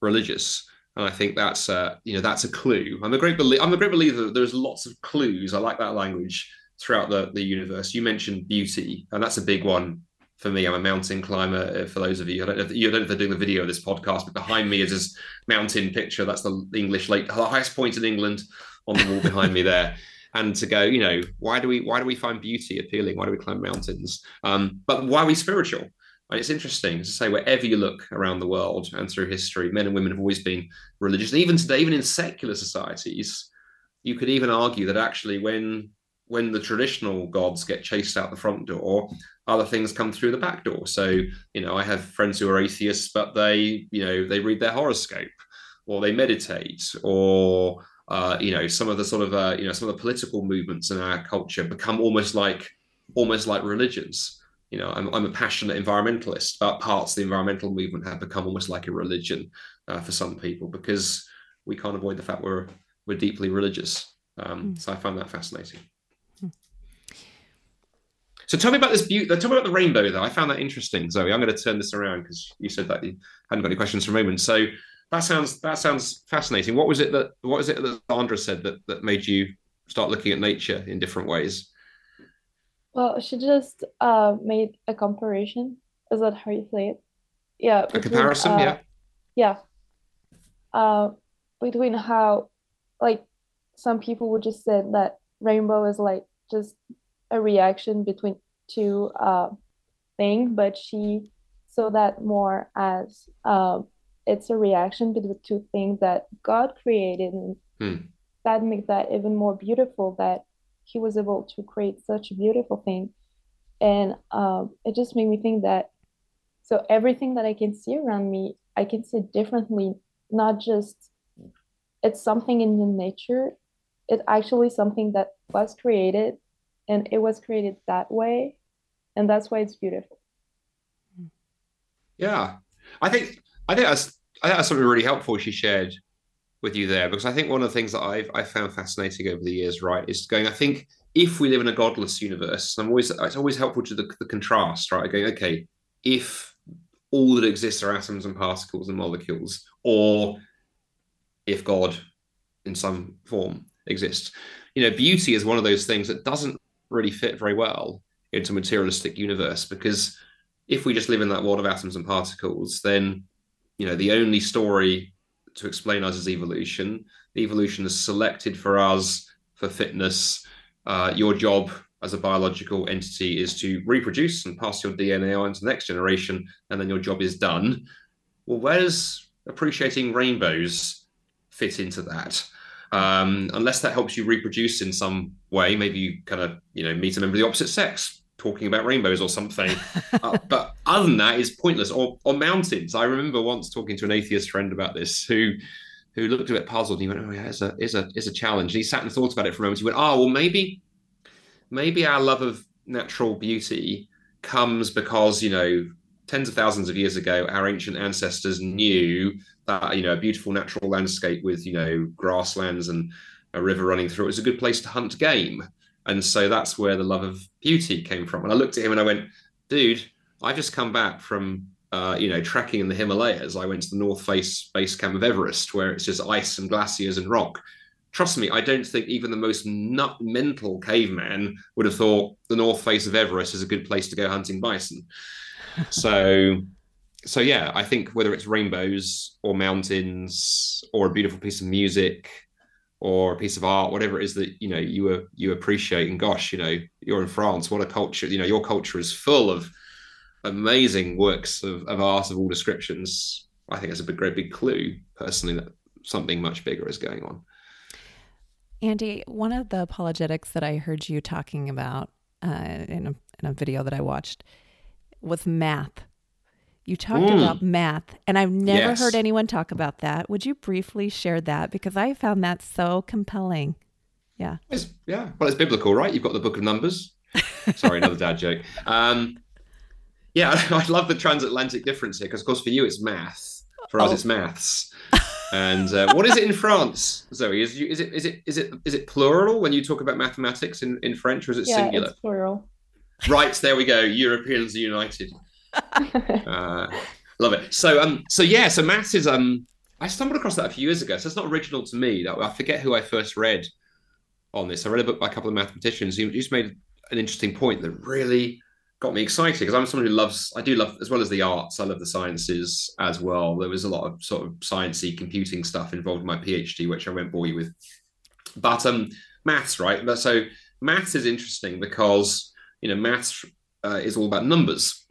religious and I think that's you know that's a clue. I'm a great believer. I'm a great believer that there's lots of clues. I like that language throughout the the universe. You mentioned beauty, and that's a big one for me. I'm a mountain climber. Uh, for those of you, I don't know if, you don't know if they're doing the video of this podcast, but behind me is this mountain picture. That's the English lake, the highest point in England, on the wall behind me there. And to go, you know, why do we why do we find beauty appealing? Why do we climb mountains? Um, but why are we spiritual? And it's interesting to say wherever you look around the world and through history, men and women have always been religious. And even today, even in secular societies, you could even argue that actually when when the traditional gods get chased out the front door, other things come through the back door. So, you know, I have friends who are atheists, but they, you know, they read their horoscope or they meditate or uh, you know, some of the sort of uh, you know, some of the political movements in our culture become almost like almost like religions you know, I'm, I'm a passionate environmentalist, but parts of the environmental movement have become almost like a religion uh, for some people because we can't avoid the fact we're we're deeply religious. Um, mm. So I find that fascinating. Mm. So tell me about this beauty. Tell me about the rainbow, though. I found that interesting, Zoe. I'm going to turn this around because you said that you hadn't got any questions for a moment. So that sounds that sounds fascinating. What was it that what was it that Sandra said that that made you start looking at nature in different ways? Well, she just uh made a comparison. Is that how you say it? Yeah. A comparison, uh, yeah. Yeah. Uh, between how, like, some people would just say that rainbow is like just a reaction between two uh thing, but she saw that more as uh, it's a reaction between two things that God created, and hmm. that makes that even more beautiful. That he was able to create such a beautiful thing and um, it just made me think that so everything that i can see around me i can see differently not just it's something in the nature it's actually something that was created and it was created that way and that's why it's beautiful yeah i think i think that's i think that's something really helpful she shared with you there because I think one of the things that I've I found fascinating over the years, right, is going. I think if we live in a godless universe, I'm always it's always helpful to the, the contrast, right? Going, okay, if all that exists are atoms and particles and molecules, or if God in some form exists, you know, beauty is one of those things that doesn't really fit very well into a materialistic universe because if we just live in that world of atoms and particles, then you know the only story to explain us is evolution. The evolution is selected for us for fitness. Uh, your job as a biological entity is to reproduce and pass your DNA on to the next generation, and then your job is done. Well, where does appreciating rainbows fit into that? Um, unless that helps you reproduce in some way, maybe you kind of you know meet a member of the opposite sex talking about rainbows or something. uh, but other than that, it's pointless. Or, or mountains. I remember once talking to an atheist friend about this who who looked a bit puzzled. And he went, "Oh yeah, it's a it's a it's a challenge." And he sat and thought about it for a moment. He went, "Oh well, maybe maybe our love of natural beauty comes because you know." Tens of thousands of years ago, our ancient ancestors knew that you know a beautiful natural landscape with you know grasslands and a river running through it was a good place to hunt game, and so that's where the love of beauty came from. And I looked at him and I went, "Dude, I've just come back from uh, you know, trekking in the Himalayas. I went to the North Face base camp of Everest, where it's just ice and glaciers and rock. Trust me, I don't think even the most nut mental caveman would have thought the North Face of Everest is a good place to go hunting bison. so, so yeah, I think whether it's rainbows or mountains or a beautiful piece of music or a piece of art, whatever it is that you know you you appreciate, and gosh, you know, you're in France. What a culture! You know, your culture is full of amazing works of, of art of all descriptions, I think it's a big, great big clue, personally, that something much bigger is going on. Andy, one of the apologetics that I heard you talking about uh, in, a, in a video that I watched was math. You talked mm. about math, and I've never yes. heard anyone talk about that. Would you briefly share that? Because I found that so compelling. Yeah. It's, yeah. Well, it's biblical, right? You've got the book of Numbers. Sorry, another dad joke. Um, yeah, I love the transatlantic difference here because, of course, for you it's math. For oh. us, it's maths. And uh, what is it in France, Zoe? Is, you, is it is it is it is it plural when you talk about mathematics in, in French, or is it yeah, singular? It's plural. Right there we go. Europeans are united. Uh, love it. So um so yeah so maths is um I stumbled across that a few years ago. So it's not original to me. I forget who I first read on this. I read a book by a couple of mathematicians who just made an interesting point that really got me excited because I'm someone who loves, I do love, as well as the arts, I love the sciences as well. There was a lot of sort of sciencey computing stuff involved in my PhD, which I won't bore you with. But um, maths, right? But so maths is interesting because, you know, maths uh, is all about numbers.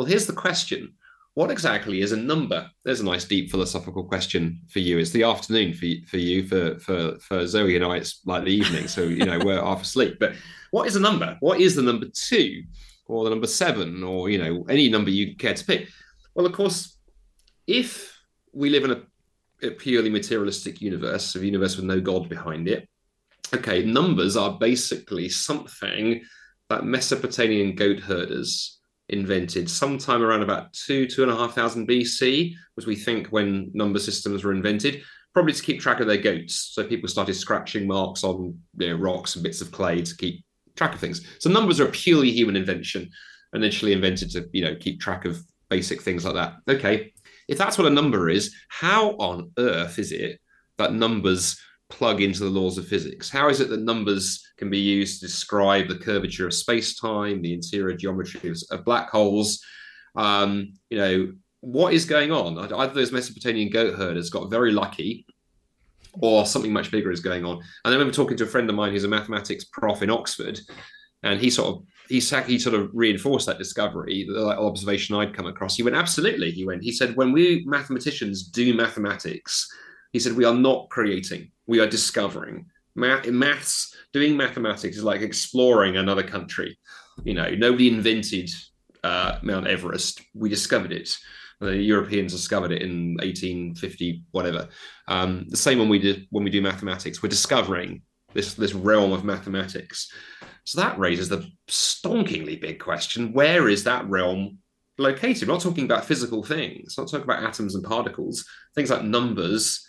Well, here's the question. What exactly is a number? There's a nice deep philosophical question for you. It's the afternoon for for you. For for for Zoe and I, it's like the evening. So you know we're half asleep. But what is a number? What is the number two? or the number seven or you know any number you care to pick well of course if we live in a, a purely materialistic universe a universe with no god behind it okay numbers are basically something that mesopotamian goat herders invented sometime around about two two and a half thousand bc was we think when number systems were invented probably to keep track of their goats so people started scratching marks on you know, rocks and bits of clay to keep track of things. So numbers are a purely human invention, initially invented to you know keep track of basic things like that. Okay, if that's what a number is, how on earth is it that numbers plug into the laws of physics? How is it that numbers can be used to describe the curvature of space-time, the interior geometry of black holes? Um, you know, what is going on? Either those Mesopotamian goat herders got very lucky or something much bigger is going on. And I remember talking to a friend of mine who's a mathematics prof in Oxford, and he sort of he, he sort of reinforced that discovery, the observation I'd come across. He went, absolutely. He went, he said, when we mathematicians do mathematics, he said, we are not creating, we are discovering. Math, maths, doing mathematics is like exploring another country. You know, nobody invented uh, Mount Everest. We discovered it. The Europeans discovered it in 1850, whatever. Um, the same when we did when we do mathematics, we're discovering this this realm of mathematics. So that raises the stonkingly big question: Where is that realm located? We're not talking about physical things. We're not talking about atoms and particles. Things like numbers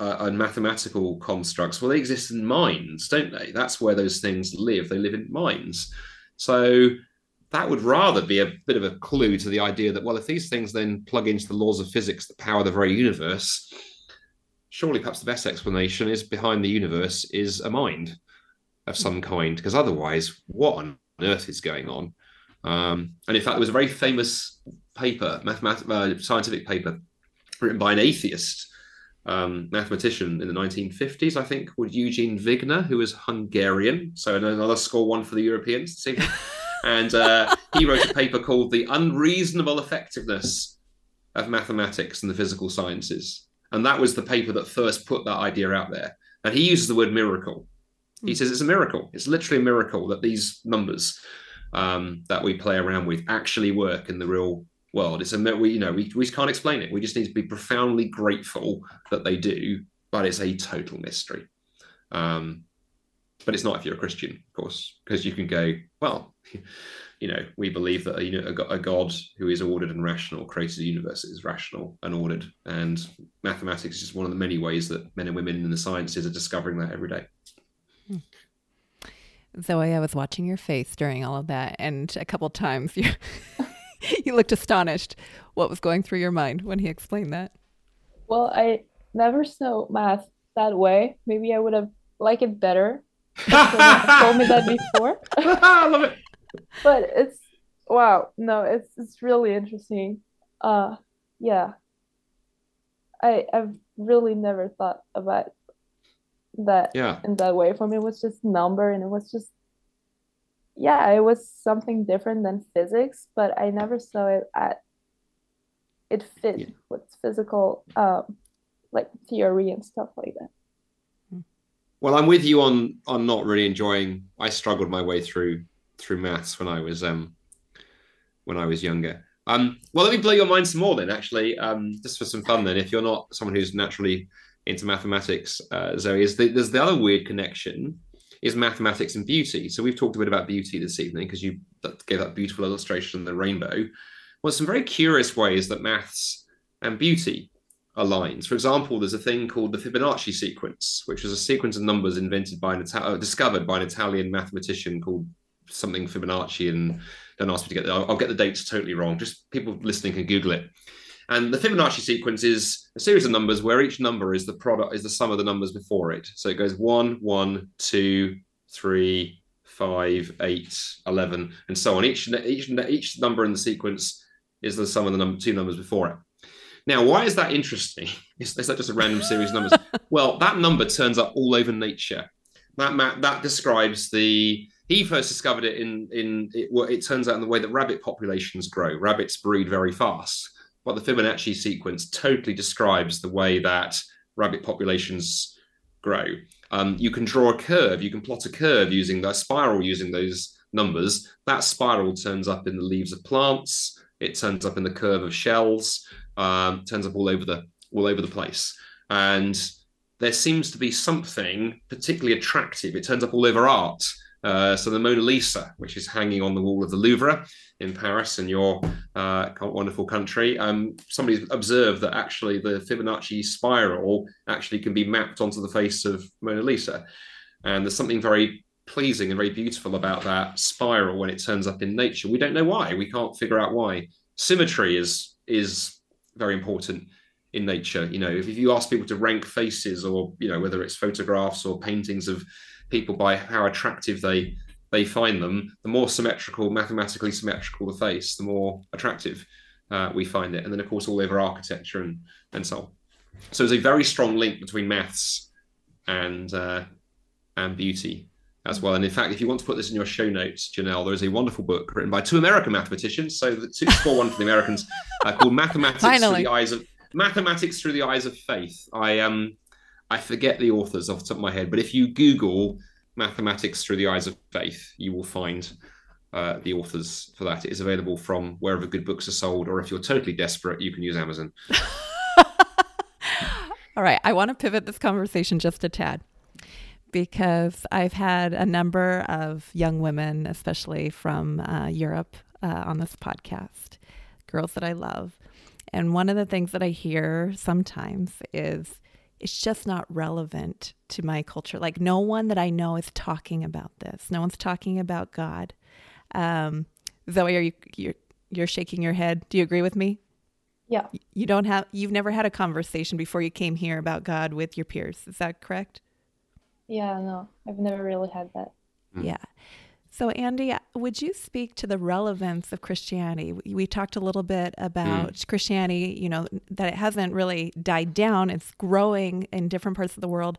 uh, and mathematical constructs. Well, they exist in minds, don't they? That's where those things live. They live in minds. So that would rather be a bit of a clue to the idea that, well, if these things then plug into the laws of physics that power the very universe, surely perhaps the best explanation is behind the universe is a mind of some kind, because otherwise, what on earth is going on? Um, and in fact, there was a very famous paper, mathematic, uh, scientific paper, written by an atheist um, mathematician in the 1950s, I think, called Eugene Wigner, who was Hungarian. So another score one for the Europeans. and uh, he wrote a paper called "The Unreasonable Effectiveness of Mathematics and the Physical Sciences," and that was the paper that first put that idea out there. And he uses the word miracle. He says it's a miracle. It's literally a miracle that these numbers um, that we play around with actually work in the real world. It's a we you know we we can't explain it. We just need to be profoundly grateful that they do, but it's a total mystery. Um, but it's not if you're a Christian, of course, because you can go well. You know, we believe that you know a, a God who is ordered and rational created a universe is rational and ordered, and mathematics is just one of the many ways that men and women in the sciences are discovering that every day. Hmm. Zoe, I was watching your face during all of that, and a couple times you you looked astonished. What was going through your mind when he explained that? Well, I never saw math that way. Maybe I would have liked it better. told me that before. I love it. But it's wow. No, it's it's really interesting. Uh, yeah. I I've really never thought about that yeah. in that way. For me, it was just number, and it was just yeah, it was something different than physics, but I never saw it at it fit yeah. with physical um like theory and stuff like that. Well, I'm with you on on not really enjoying. I struggled my way through through maths when I was um when I was younger. Um, well, let me blow your mind some more then. Actually, um, just for some fun then. If you're not someone who's naturally into mathematics, uh, Zoe, is the, there's the other weird connection is mathematics and beauty. So we've talked a bit about beauty this evening because you gave that beautiful illustration of the rainbow. Well, some very curious ways that maths and beauty aligns. For example, there's a thing called the Fibonacci sequence, which is a sequence of numbers invented by an uh, discovered by an Italian mathematician called something Fibonacci. And don't ask me to get the, I'll, I'll get the dates totally wrong. Just people listening can Google it. And the Fibonacci sequence is a series of numbers where each number is the product is the sum of the numbers before it. So it goes one, one, two, three, five, eight, eleven, and so on. Each each each number in the sequence is the sum of the number two numbers before it. Now, why is that interesting? Is, is that just a random series of numbers? well, that number turns up all over nature. That map that describes the he first discovered it in in it, well, it turns out in the way that rabbit populations grow. Rabbits breed very fast but the Fibonacci sequence totally describes the way that rabbit populations grow. Um, you can draw a curve, you can plot a curve using that spiral using those numbers. That spiral turns up in the leaves of plants, it turns up in the curve of shells, um, turns up all over the all over the place. And there seems to be something particularly attractive. It turns up all over art. Uh, so the Mona Lisa, which is hanging on the wall of the Louvre in Paris, in your uh, wonderful country, um, somebody's observed that actually the Fibonacci spiral actually can be mapped onto the face of Mona Lisa, and there's something very pleasing and very beautiful about that spiral when it turns up in nature. We don't know why. We can't figure out why. Symmetry is is very important in nature. You know, if, you ask people to rank faces, or you know, whether it's photographs or paintings of people by how attractive they they find them, the more symmetrical, mathematically symmetrical the face, the more attractive uh, we find it. And then, of course, all over architecture and, and so on. So there's a very strong link between maths and uh, and beauty as well. And in fact, if you want to put this in your show notes, Janelle, there is a wonderful book written by two American mathematicians. So the two score one for the Americans uh, called Mathematics Finally. Through the Eyes of Mathematics Through the Eyes of Faith. I um I forget the authors off the top of my head, but if you Google mathematics through the eyes of faith, you will find uh, the authors for that. It is available from wherever good books are sold, or if you're totally desperate, you can use Amazon. All right, I want to pivot this conversation just a tad because I've had a number of young women, especially from uh, Europe, uh, on this podcast, girls that I love. And one of the things that I hear sometimes is, it's just not relevant to my culture. Like no one that I know is talking about this. No one's talking about God. Um, Zoe, are you you're, you're shaking your head? Do you agree with me? Yeah. You don't have you've never had a conversation before you came here about God with your peers. Is that correct? Yeah, no. I've never really had that. Yeah. So, Andy, would you speak to the relevance of Christianity? We talked a little bit about mm. Christianity, you know, that it hasn't really died down. It's growing in different parts of the world.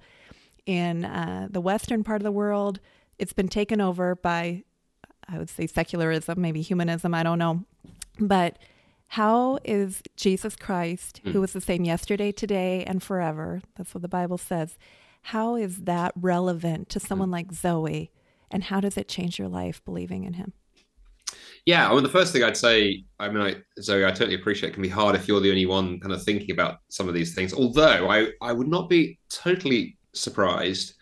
In uh, the Western part of the world, it's been taken over by, I would say, secularism, maybe humanism, I don't know. But how is Jesus Christ, mm. who was the same yesterday, today, and forever? That's what the Bible says. How is that relevant to someone mm. like Zoe? And how does it change your life believing in him Yeah, I mean, the first thing I'd say, I mean, I, Zoe, I totally appreciate it can be hard if you're the only one kind of thinking about some of these things. Although I, I would not be totally surprised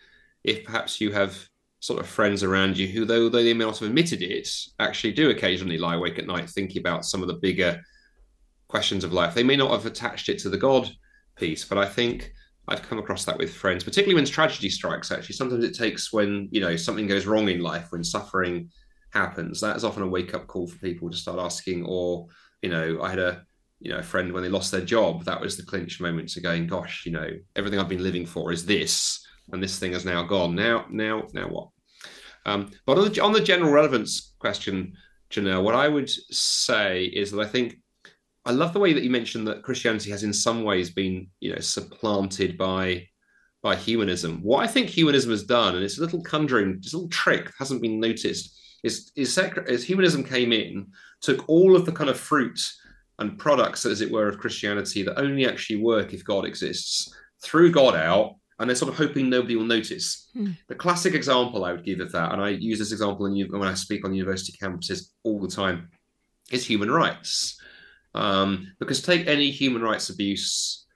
if perhaps you have sort of friends around you who, though they may not have admitted it, actually do occasionally lie awake at night thinking about some of the bigger questions of life. They may not have attached it to the God piece, but I think I've come across that with friends, particularly when tragedy strikes. Actually, sometimes it takes when you know something goes wrong in life, when suffering happens. That is often a wake up call for people to start asking. Or you know, I had a you know a friend when they lost their job. That was the clinch moment to going, gosh, you know, everything I've been living for is this and this thing has now gone. Now, now, now what? Um, but on the, on the general relevance question, Janelle, what I would say is that I think I love the way that you mentioned that Christianity has in some ways been, you know, supplanted by by humanism. What I think humanism has done, and it's a little conjuring, just a little trick that hasn't been noticed, is, is as humanism came in, took all of the kind of fruit and products, as it were, of Christianity that only actually work if God exists, threw God out, and they're sort of hoping nobody will notice. Hmm. The classic example I would give of that, and I use this example in, when I speak on university campuses all the time, is human rights. Um, because take any human rights abuse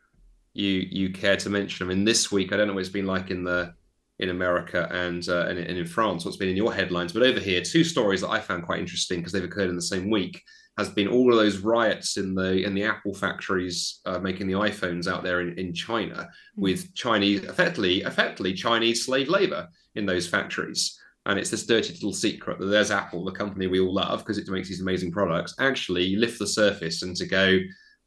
you you care to mention. I mean, this week I don't know what it's been like in the in America and, uh, and, and in France, what's been in your headlines, but over here, two stories that I found quite interesting because they've occurred in the same week has been all of those riots in the in the Apple factories uh, making the iPhones out there in, in China mm-hmm. with Chinese effectively effectively Chinese slave labor in those factories. And it's this dirty little secret that there's Apple, the company we all love because it makes these amazing products. Actually, lift the surface and to go,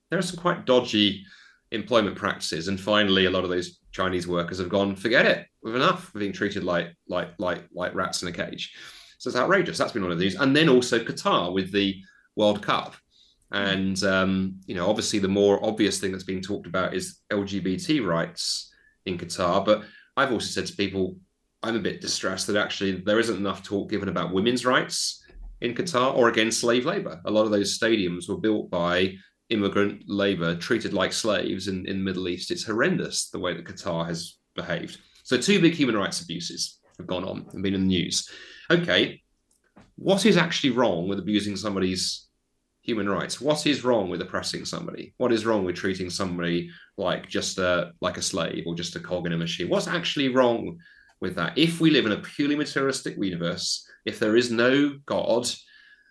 there are some quite dodgy employment practices. And finally, a lot of those Chinese workers have gone, forget it, we've enough of being treated like like like like rats in a cage. So it's outrageous. That's been one of these. And then also Qatar with the World Cup. And um, you know, obviously, the more obvious thing that's being talked about is LGBT rights in Qatar. But I've also said to people, I'm a bit distressed that actually there isn't enough talk given about women's rights in Qatar or against slave labor. A lot of those stadiums were built by immigrant labor treated like slaves in, in the Middle East. It's horrendous the way that Qatar has behaved. So two big human rights abuses have gone on and been in the news. Okay, what is actually wrong with abusing somebody's human rights. What is wrong with oppressing somebody? What is wrong with treating somebody like just a like a slave or just a cog in a machine? What's actually wrong with that? If we live in a purely materialistic universe, if there is no God,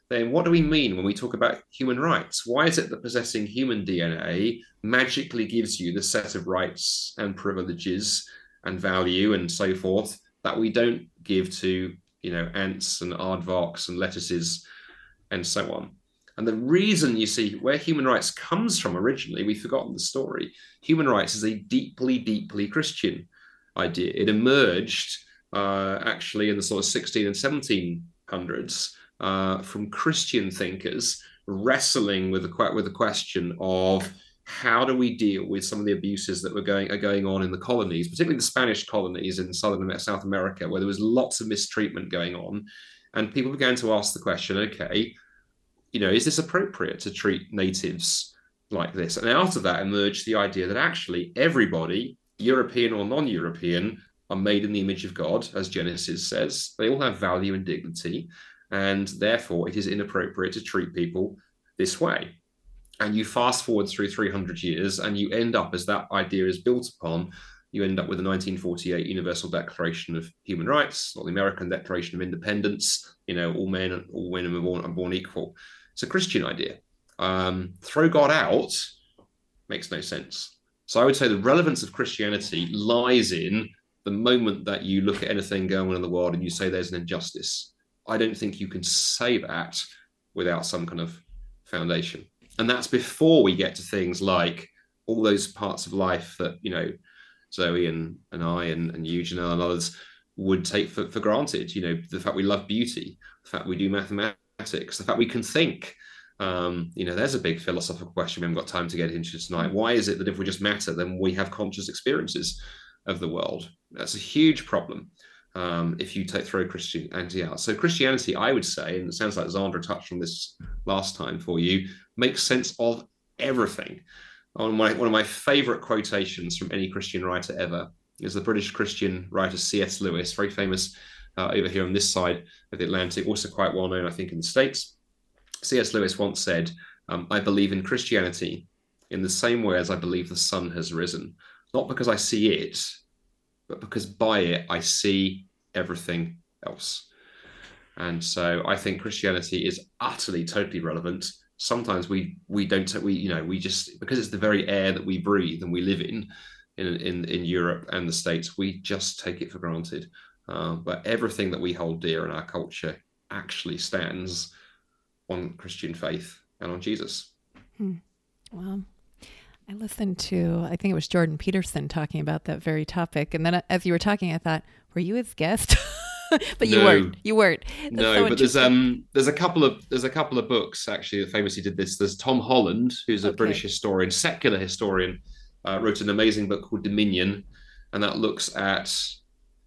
then what do we mean when we talk about human rights? Why is it that possessing human DNA magically gives you the set of rights and privileges and value and so forth that we don't give to, you know, ants and aardvarks and lettuces and so on? And the reason you see where human rights comes from originally, we've forgotten the story. Human rights is a deeply, deeply Christian idea. It emerged uh, actually in the sort of 16 and 1700s uh, from Christian thinkers wrestling with the with the question of how do we deal with some of the abuses that were going are going on in the colonies, particularly the Spanish colonies in southern South America, where there was lots of mistreatment going on, and people began to ask the question: Okay, you know, is this appropriate to treat natives like this? And out of that emerged the idea that actually everybody, European or non European, are made in the image of God, as Genesis says. They all have value and dignity. And therefore, it is inappropriate to treat people this way. And you fast forward through 300 years, and you end up, as that idea is built upon, you end up with the 1948 Universal Declaration of Human Rights, or the American Declaration of Independence. You know, all men, and all women are born, are born equal. It's a Christian idea. Um, throw God out makes no sense. So I would say the relevance of Christianity lies in the moment that you look at anything going on in the world and you say there's an injustice. I don't think you can say that without some kind of foundation. And that's before we get to things like all those parts of life that, you know, Zoe and, and I and, and you, Janelle, and others would take for, for granted. You know, the fact we love beauty, the fact we do mathematics the fact we can think. Um, you know, there's a big philosophical question we haven't got time to get into tonight. Why is it that if we just matter, then we have conscious experiences of the world? That's a huge problem. Um, if you take throw Christianity out. So Christianity, I would say, and it sounds like Zandra touched on this last time for you, makes sense of everything. One of my, one of my favorite quotations from any Christian writer ever is the British Christian writer C.S. Lewis, very famous uh, over here on this side of the Atlantic, also quite well known, I think, in the States. C.S. Lewis once said, um, I believe in Christianity in the same way as I believe the sun has risen, not because I see it, but because by it I see everything else. And so I think Christianity is utterly, totally relevant. Sometimes we we don't we you know we just because it's the very air that we breathe and we live in in in, in Europe and the States, we just take it for granted. Uh, but everything that we hold dear in our culture actually stands on Christian faith and on Jesus. Hmm. Well, I listened to, I think it was Jordan Peterson talking about that very topic. And then as you were talking, I thought, were you his guest? but you no. weren't. You weren't. That's no, so but there's um there's a couple of there's a couple of books actually that famously did this. There's Tom Holland, who's a okay. British historian, secular historian, uh, wrote an amazing book called Dominion, and that looks at.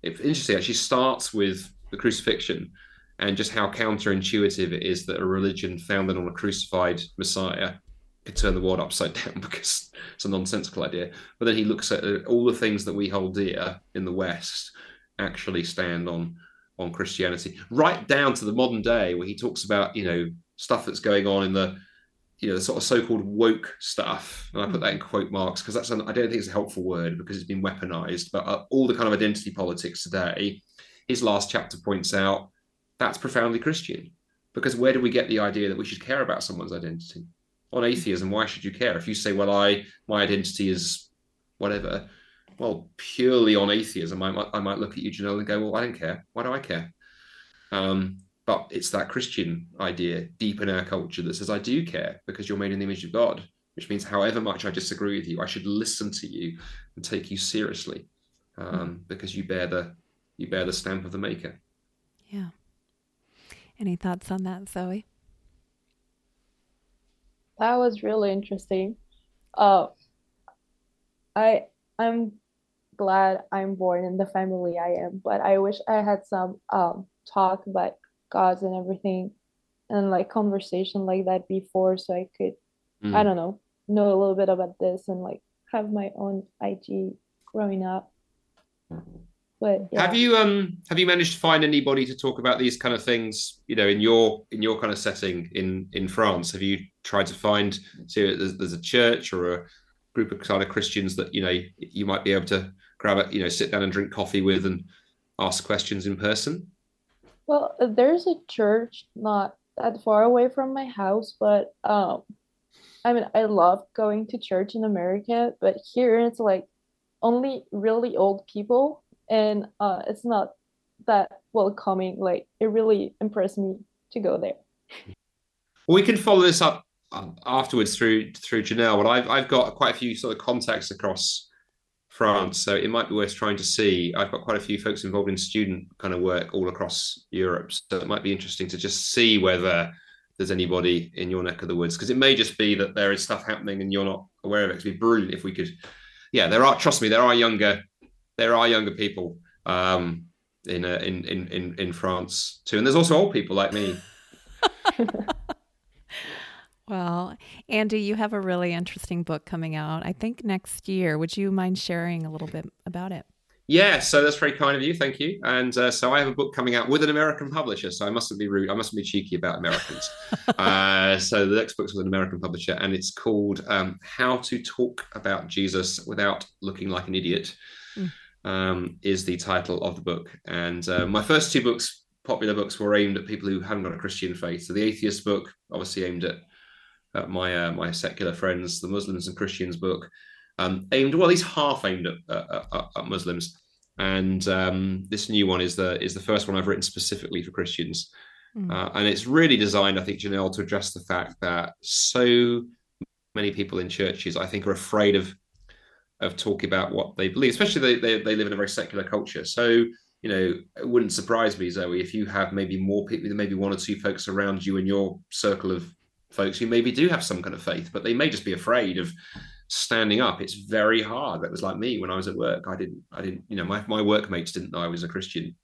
It's interesting. Actually, starts with the crucifixion and just how counterintuitive it is that a religion founded on a crucified Messiah could turn the world upside down because it's a nonsensical idea. But then he looks at uh, all the things that we hold dear in the West actually stand on on Christianity, right down to the modern day where he talks about you know stuff that's going on in the you know the sort of so-called woke stuff, and I put that in quote marks because that's an, I don't think it's a helpful word because it's been weaponized. But uh, all the kind of identity politics today, his last chapter points out that's profoundly Christian. Because where do we get the idea that we should care about someone's identity? On atheism, why should you care? If you say, well, I my identity is whatever, well, purely on atheism, I might I might look at you, Janelle, and go, well, I don't care. Why do I care? Um, but it's that Christian idea deep in our culture that says, I do care because you're made in the image of God, which means however much I disagree with you, I should listen to you and take you seriously um, because you bear the you bear the stamp of the maker. Yeah. Any thoughts on that, Zoe? That was really interesting. Uh, I I'm glad I'm born in the family I am, but I wish I had some um talk about gods and everything and like conversation like that before so I could mm. I don't know know a little bit about this and like have my own IG growing up. But yeah. have you um have you managed to find anybody to talk about these kind of things? You know, in your in your kind of setting in in France, have you tried to find so there's, there's a church or a group of kind of Christians that you know you might be able to grab it, you know, sit down and drink coffee with and ask questions in person? Well, there's a church not that far away from my house, but um, I mean, I love going to church in America, but here it's like only really old people and uh, it's not that welcoming. Like it really impressed me to go there. Well, we can follow this up um, afterwards through through Janelle. But I've I've got quite a few sort of contacts across France, so it might be worth trying to see. I've got quite a few folks involved in student kind of work all across Europe, so it might be interesting to just see whether there's anybody in your neck of the woods because it may just be that there is stuff happening and you're not aware of it. It'd be brilliant if we could. Yeah, there are. Trust me, there are younger there are younger people um, in, uh, in in in in France too, and there's also old people like me. well, Andy, you have a really interesting book coming out. I think next year. Would you mind sharing a little bit about it? Yeah, so that's very kind of you. Thank you. And uh, so I have a book coming out with an American publisher. So I mustn't be rude. I mustn't be cheeky about Americans. uh, so the next book's with an American publisher, and it's called um, "How to Talk About Jesus Without Looking Like an Idiot." Um, is the title of the book. And uh, my first two books, popular books, were aimed at people who haven't got a Christian faith. So the atheist book, obviously aimed at, at my uh, my secular friends. The Muslims and Christians book, um, aimed well, at least half aimed at, at, at Muslims. And um, this new one is the is the first one I've written specifically for Christians. Mm. Uh, and it's really designed, I think, Janelle, to address the fact that so many people in churches, I think, are afraid of of talking about what they believe, especially they, they, they live in a very secular culture. So, you know, it wouldn't surprise me, Zoe, if you have maybe more people, maybe one or two folks around you in your circle of folks who maybe do have some kind of faith, but they may just be afraid of standing up. It's very hard. That was like me when I was at work. I didn't, I didn't, you know, my, my workmates didn't know I was a Christian.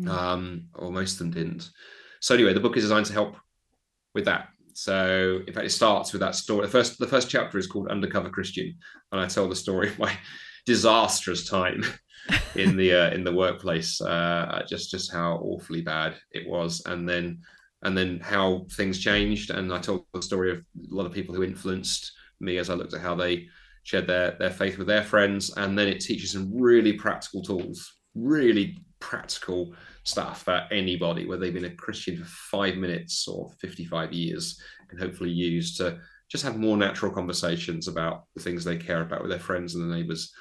Mm. Um, or most of them didn't. So anyway, the book is designed to help with that. So in fact, it starts with that story. The first the first chapter is called Undercover Christian, and I tell the story of my disastrous time in the uh, in the workplace, uh, just just how awfully bad it was, and then and then how things changed. And I told the story of a lot of people who influenced me as I looked at how they shared their their faith with their friends, and then it teaches some really practical tools, really practical stuff that anybody, whether they've been a Christian for five minutes or 55 years, can hopefully use to just have more natural conversations about the things they care about with their friends and their neighbors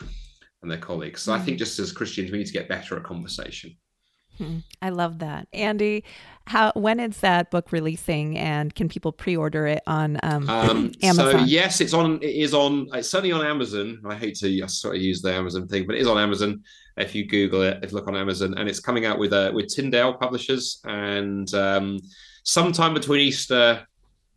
and their colleagues. So. I think mm. just as Christians, we need to get better at conversation. Hmm. I love that, Andy. How when is that book releasing, and can people pre-order it on um, um, Amazon? So yes, it's on. It is on. It's certainly on Amazon. I hate to sort of use the Amazon thing, but it is on Amazon. If you Google it, if you look on Amazon, and it's coming out with uh, with Tyndale Publishers, and um, sometime between Easter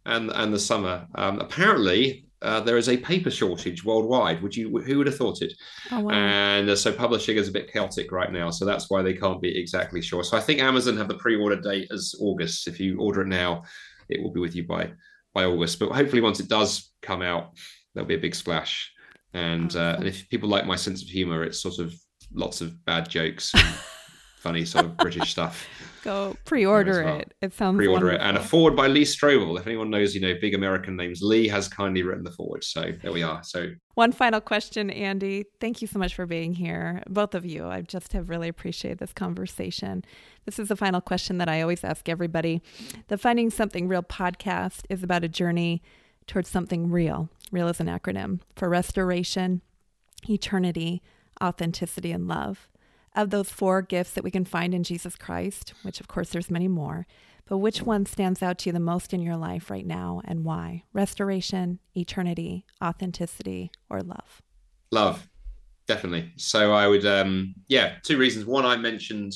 and and the summer. Um, apparently, uh, there is a paper shortage worldwide. Would you? Who would have thought it? Oh, wow. And uh, so publishing is a bit chaotic right now, so that's why they can't be exactly sure. So I think Amazon have the pre-order date as August. If you order it now, it will be with you by by August. But hopefully, once it does come out, there'll be a big splash. And, uh, and if people like my sense of humor, it's sort of lots of bad jokes. funny sort of British stuff. Go pre-order well. it. It sounds pre-order wonderful. it and a foreword by Lee Strobel. If anyone knows, you know, big American names, Lee has kindly written the foreword. So there we are. So one final question, Andy. Thank you so much for being here, both of you. I just have really appreciated this conversation. This is the final question that I always ask everybody. The Finding Something Real podcast is about a journey towards something real. Real is an acronym for restoration, eternity, authenticity, and love of those four gifts that we can find in Jesus Christ, which of course there's many more, but which one stands out to you the most in your life right now and why? Restoration, eternity, authenticity, or love? Love, definitely. So I would, um, yeah, two reasons. One, I mentioned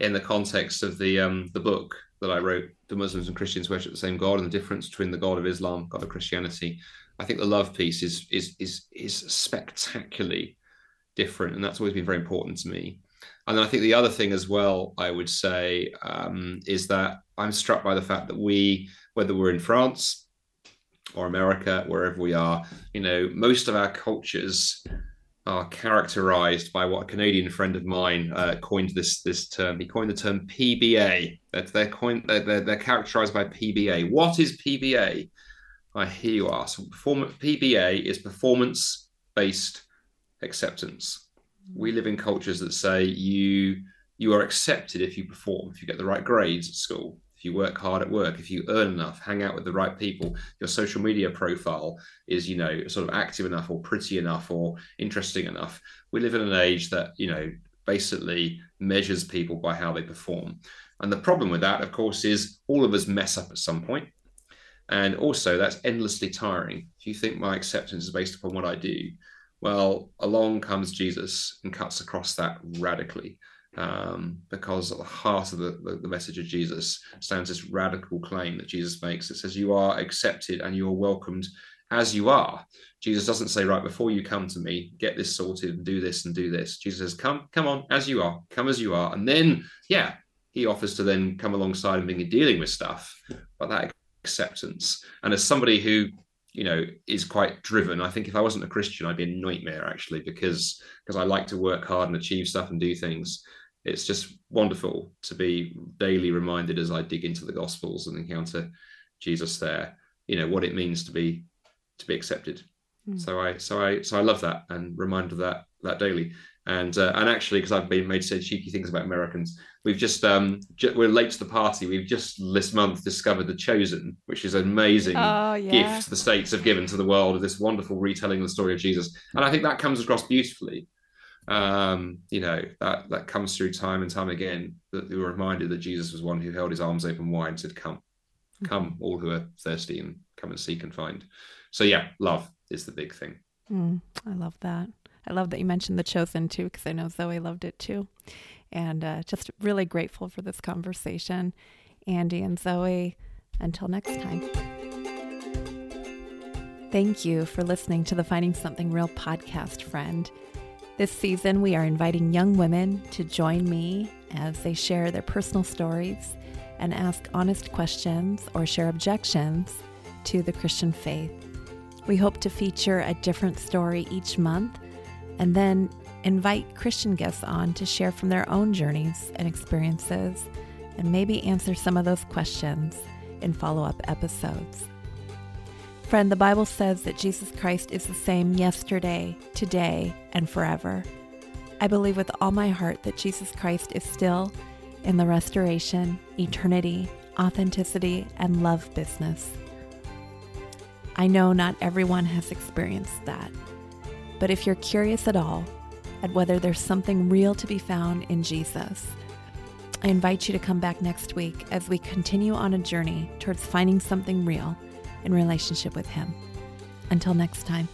in the context of the um, the book that I wrote, "The Muslims and Christians Worship the Same God," and the difference between the God of Islam, God of Christianity. I think the love piece is is is is spectacularly different, and that's always been very important to me. And I think the other thing as well, I would say, um, is that I'm struck by the fact that we, whether we're in France or America, wherever we are, you know, most of our cultures are characterized by what a Canadian friend of mine uh, coined this this term. He coined the term PBA. That they're, coined, they're, they're characterized by PBA. What is PBA? I hear you ask. Perform- PBA is performance based acceptance. We live in cultures that say you you are accepted if you perform, if you get the right grades at school, if you work hard at work, if you earn enough, hang out with the right people, your social media profile is, you know, sort of active enough or pretty enough or interesting enough. We live in an age that, you know, basically measures people by how they perform. And the problem with that, of course, is all of us mess up at some point. And also, that's endlessly tiring. If you think my acceptance is based upon what I do, well, along comes Jesus and cuts across that radically. Um, because at the heart of the, the, the, message of Jesus stands this radical claim that Jesus makes. It says, You are accepted and you are welcomed as you are. Jesus doesn't say, Right, before you come to me, get this sorted and do this and do this. Jesus says, Come, come on, as you are, come as you are. And then, yeah, he offers to then come alongside and begin dealing with stuff. But that acceptance. And as somebody who you know is quite driven. I think if i wasn't a christian i'd be a nightmare actually because because i like to work hard and achieve stuff and do things. It's just wonderful to be daily reminded as i dig into the gospels and encounter jesus there you know what it means to be to be accepted. Mm. so i so i so i love that and reminded of that that daily and uh, and actually because I've been made to say cheeky things about Americans, we've just um ju- we're late to the party. We've just this month discovered the Chosen, which is an amazing oh, yeah. gift the states have given to the world of this wonderful retelling of the story of Jesus, and I think that comes across beautifully. Um, you know that that comes through time and time again that we were reminded that Jesus was one who held his arms open wide and said, "Come, mm-hmm. come, all who are thirsty, and come and seek and find." So yeah, love is the big thing. Mm, I love that. I love that you mentioned The Chosen too, because I know Zoe loved it too. And uh, just really grateful for this conversation. Andy and Zoe, until next time. Thank you for listening to the Finding Something Real podcast, friend. This season, we are inviting young women to join me as they share their personal stories and ask honest questions or share objections to the Christian faith. We hope to feature a different story each month and then invite Christian guests on to share from their own journeys and experiences and maybe answer some of those questions in follow up episodes. Friend, the Bible says that Jesus Christ is the same yesterday, today, and forever. I believe with all my heart that Jesus Christ is still in the restoration, eternity, authenticity, and love business. I know not everyone has experienced that, but if you're curious at all at whether there's something real to be found in Jesus, I invite you to come back next week as we continue on a journey towards finding something real in relationship with Him. Until next time.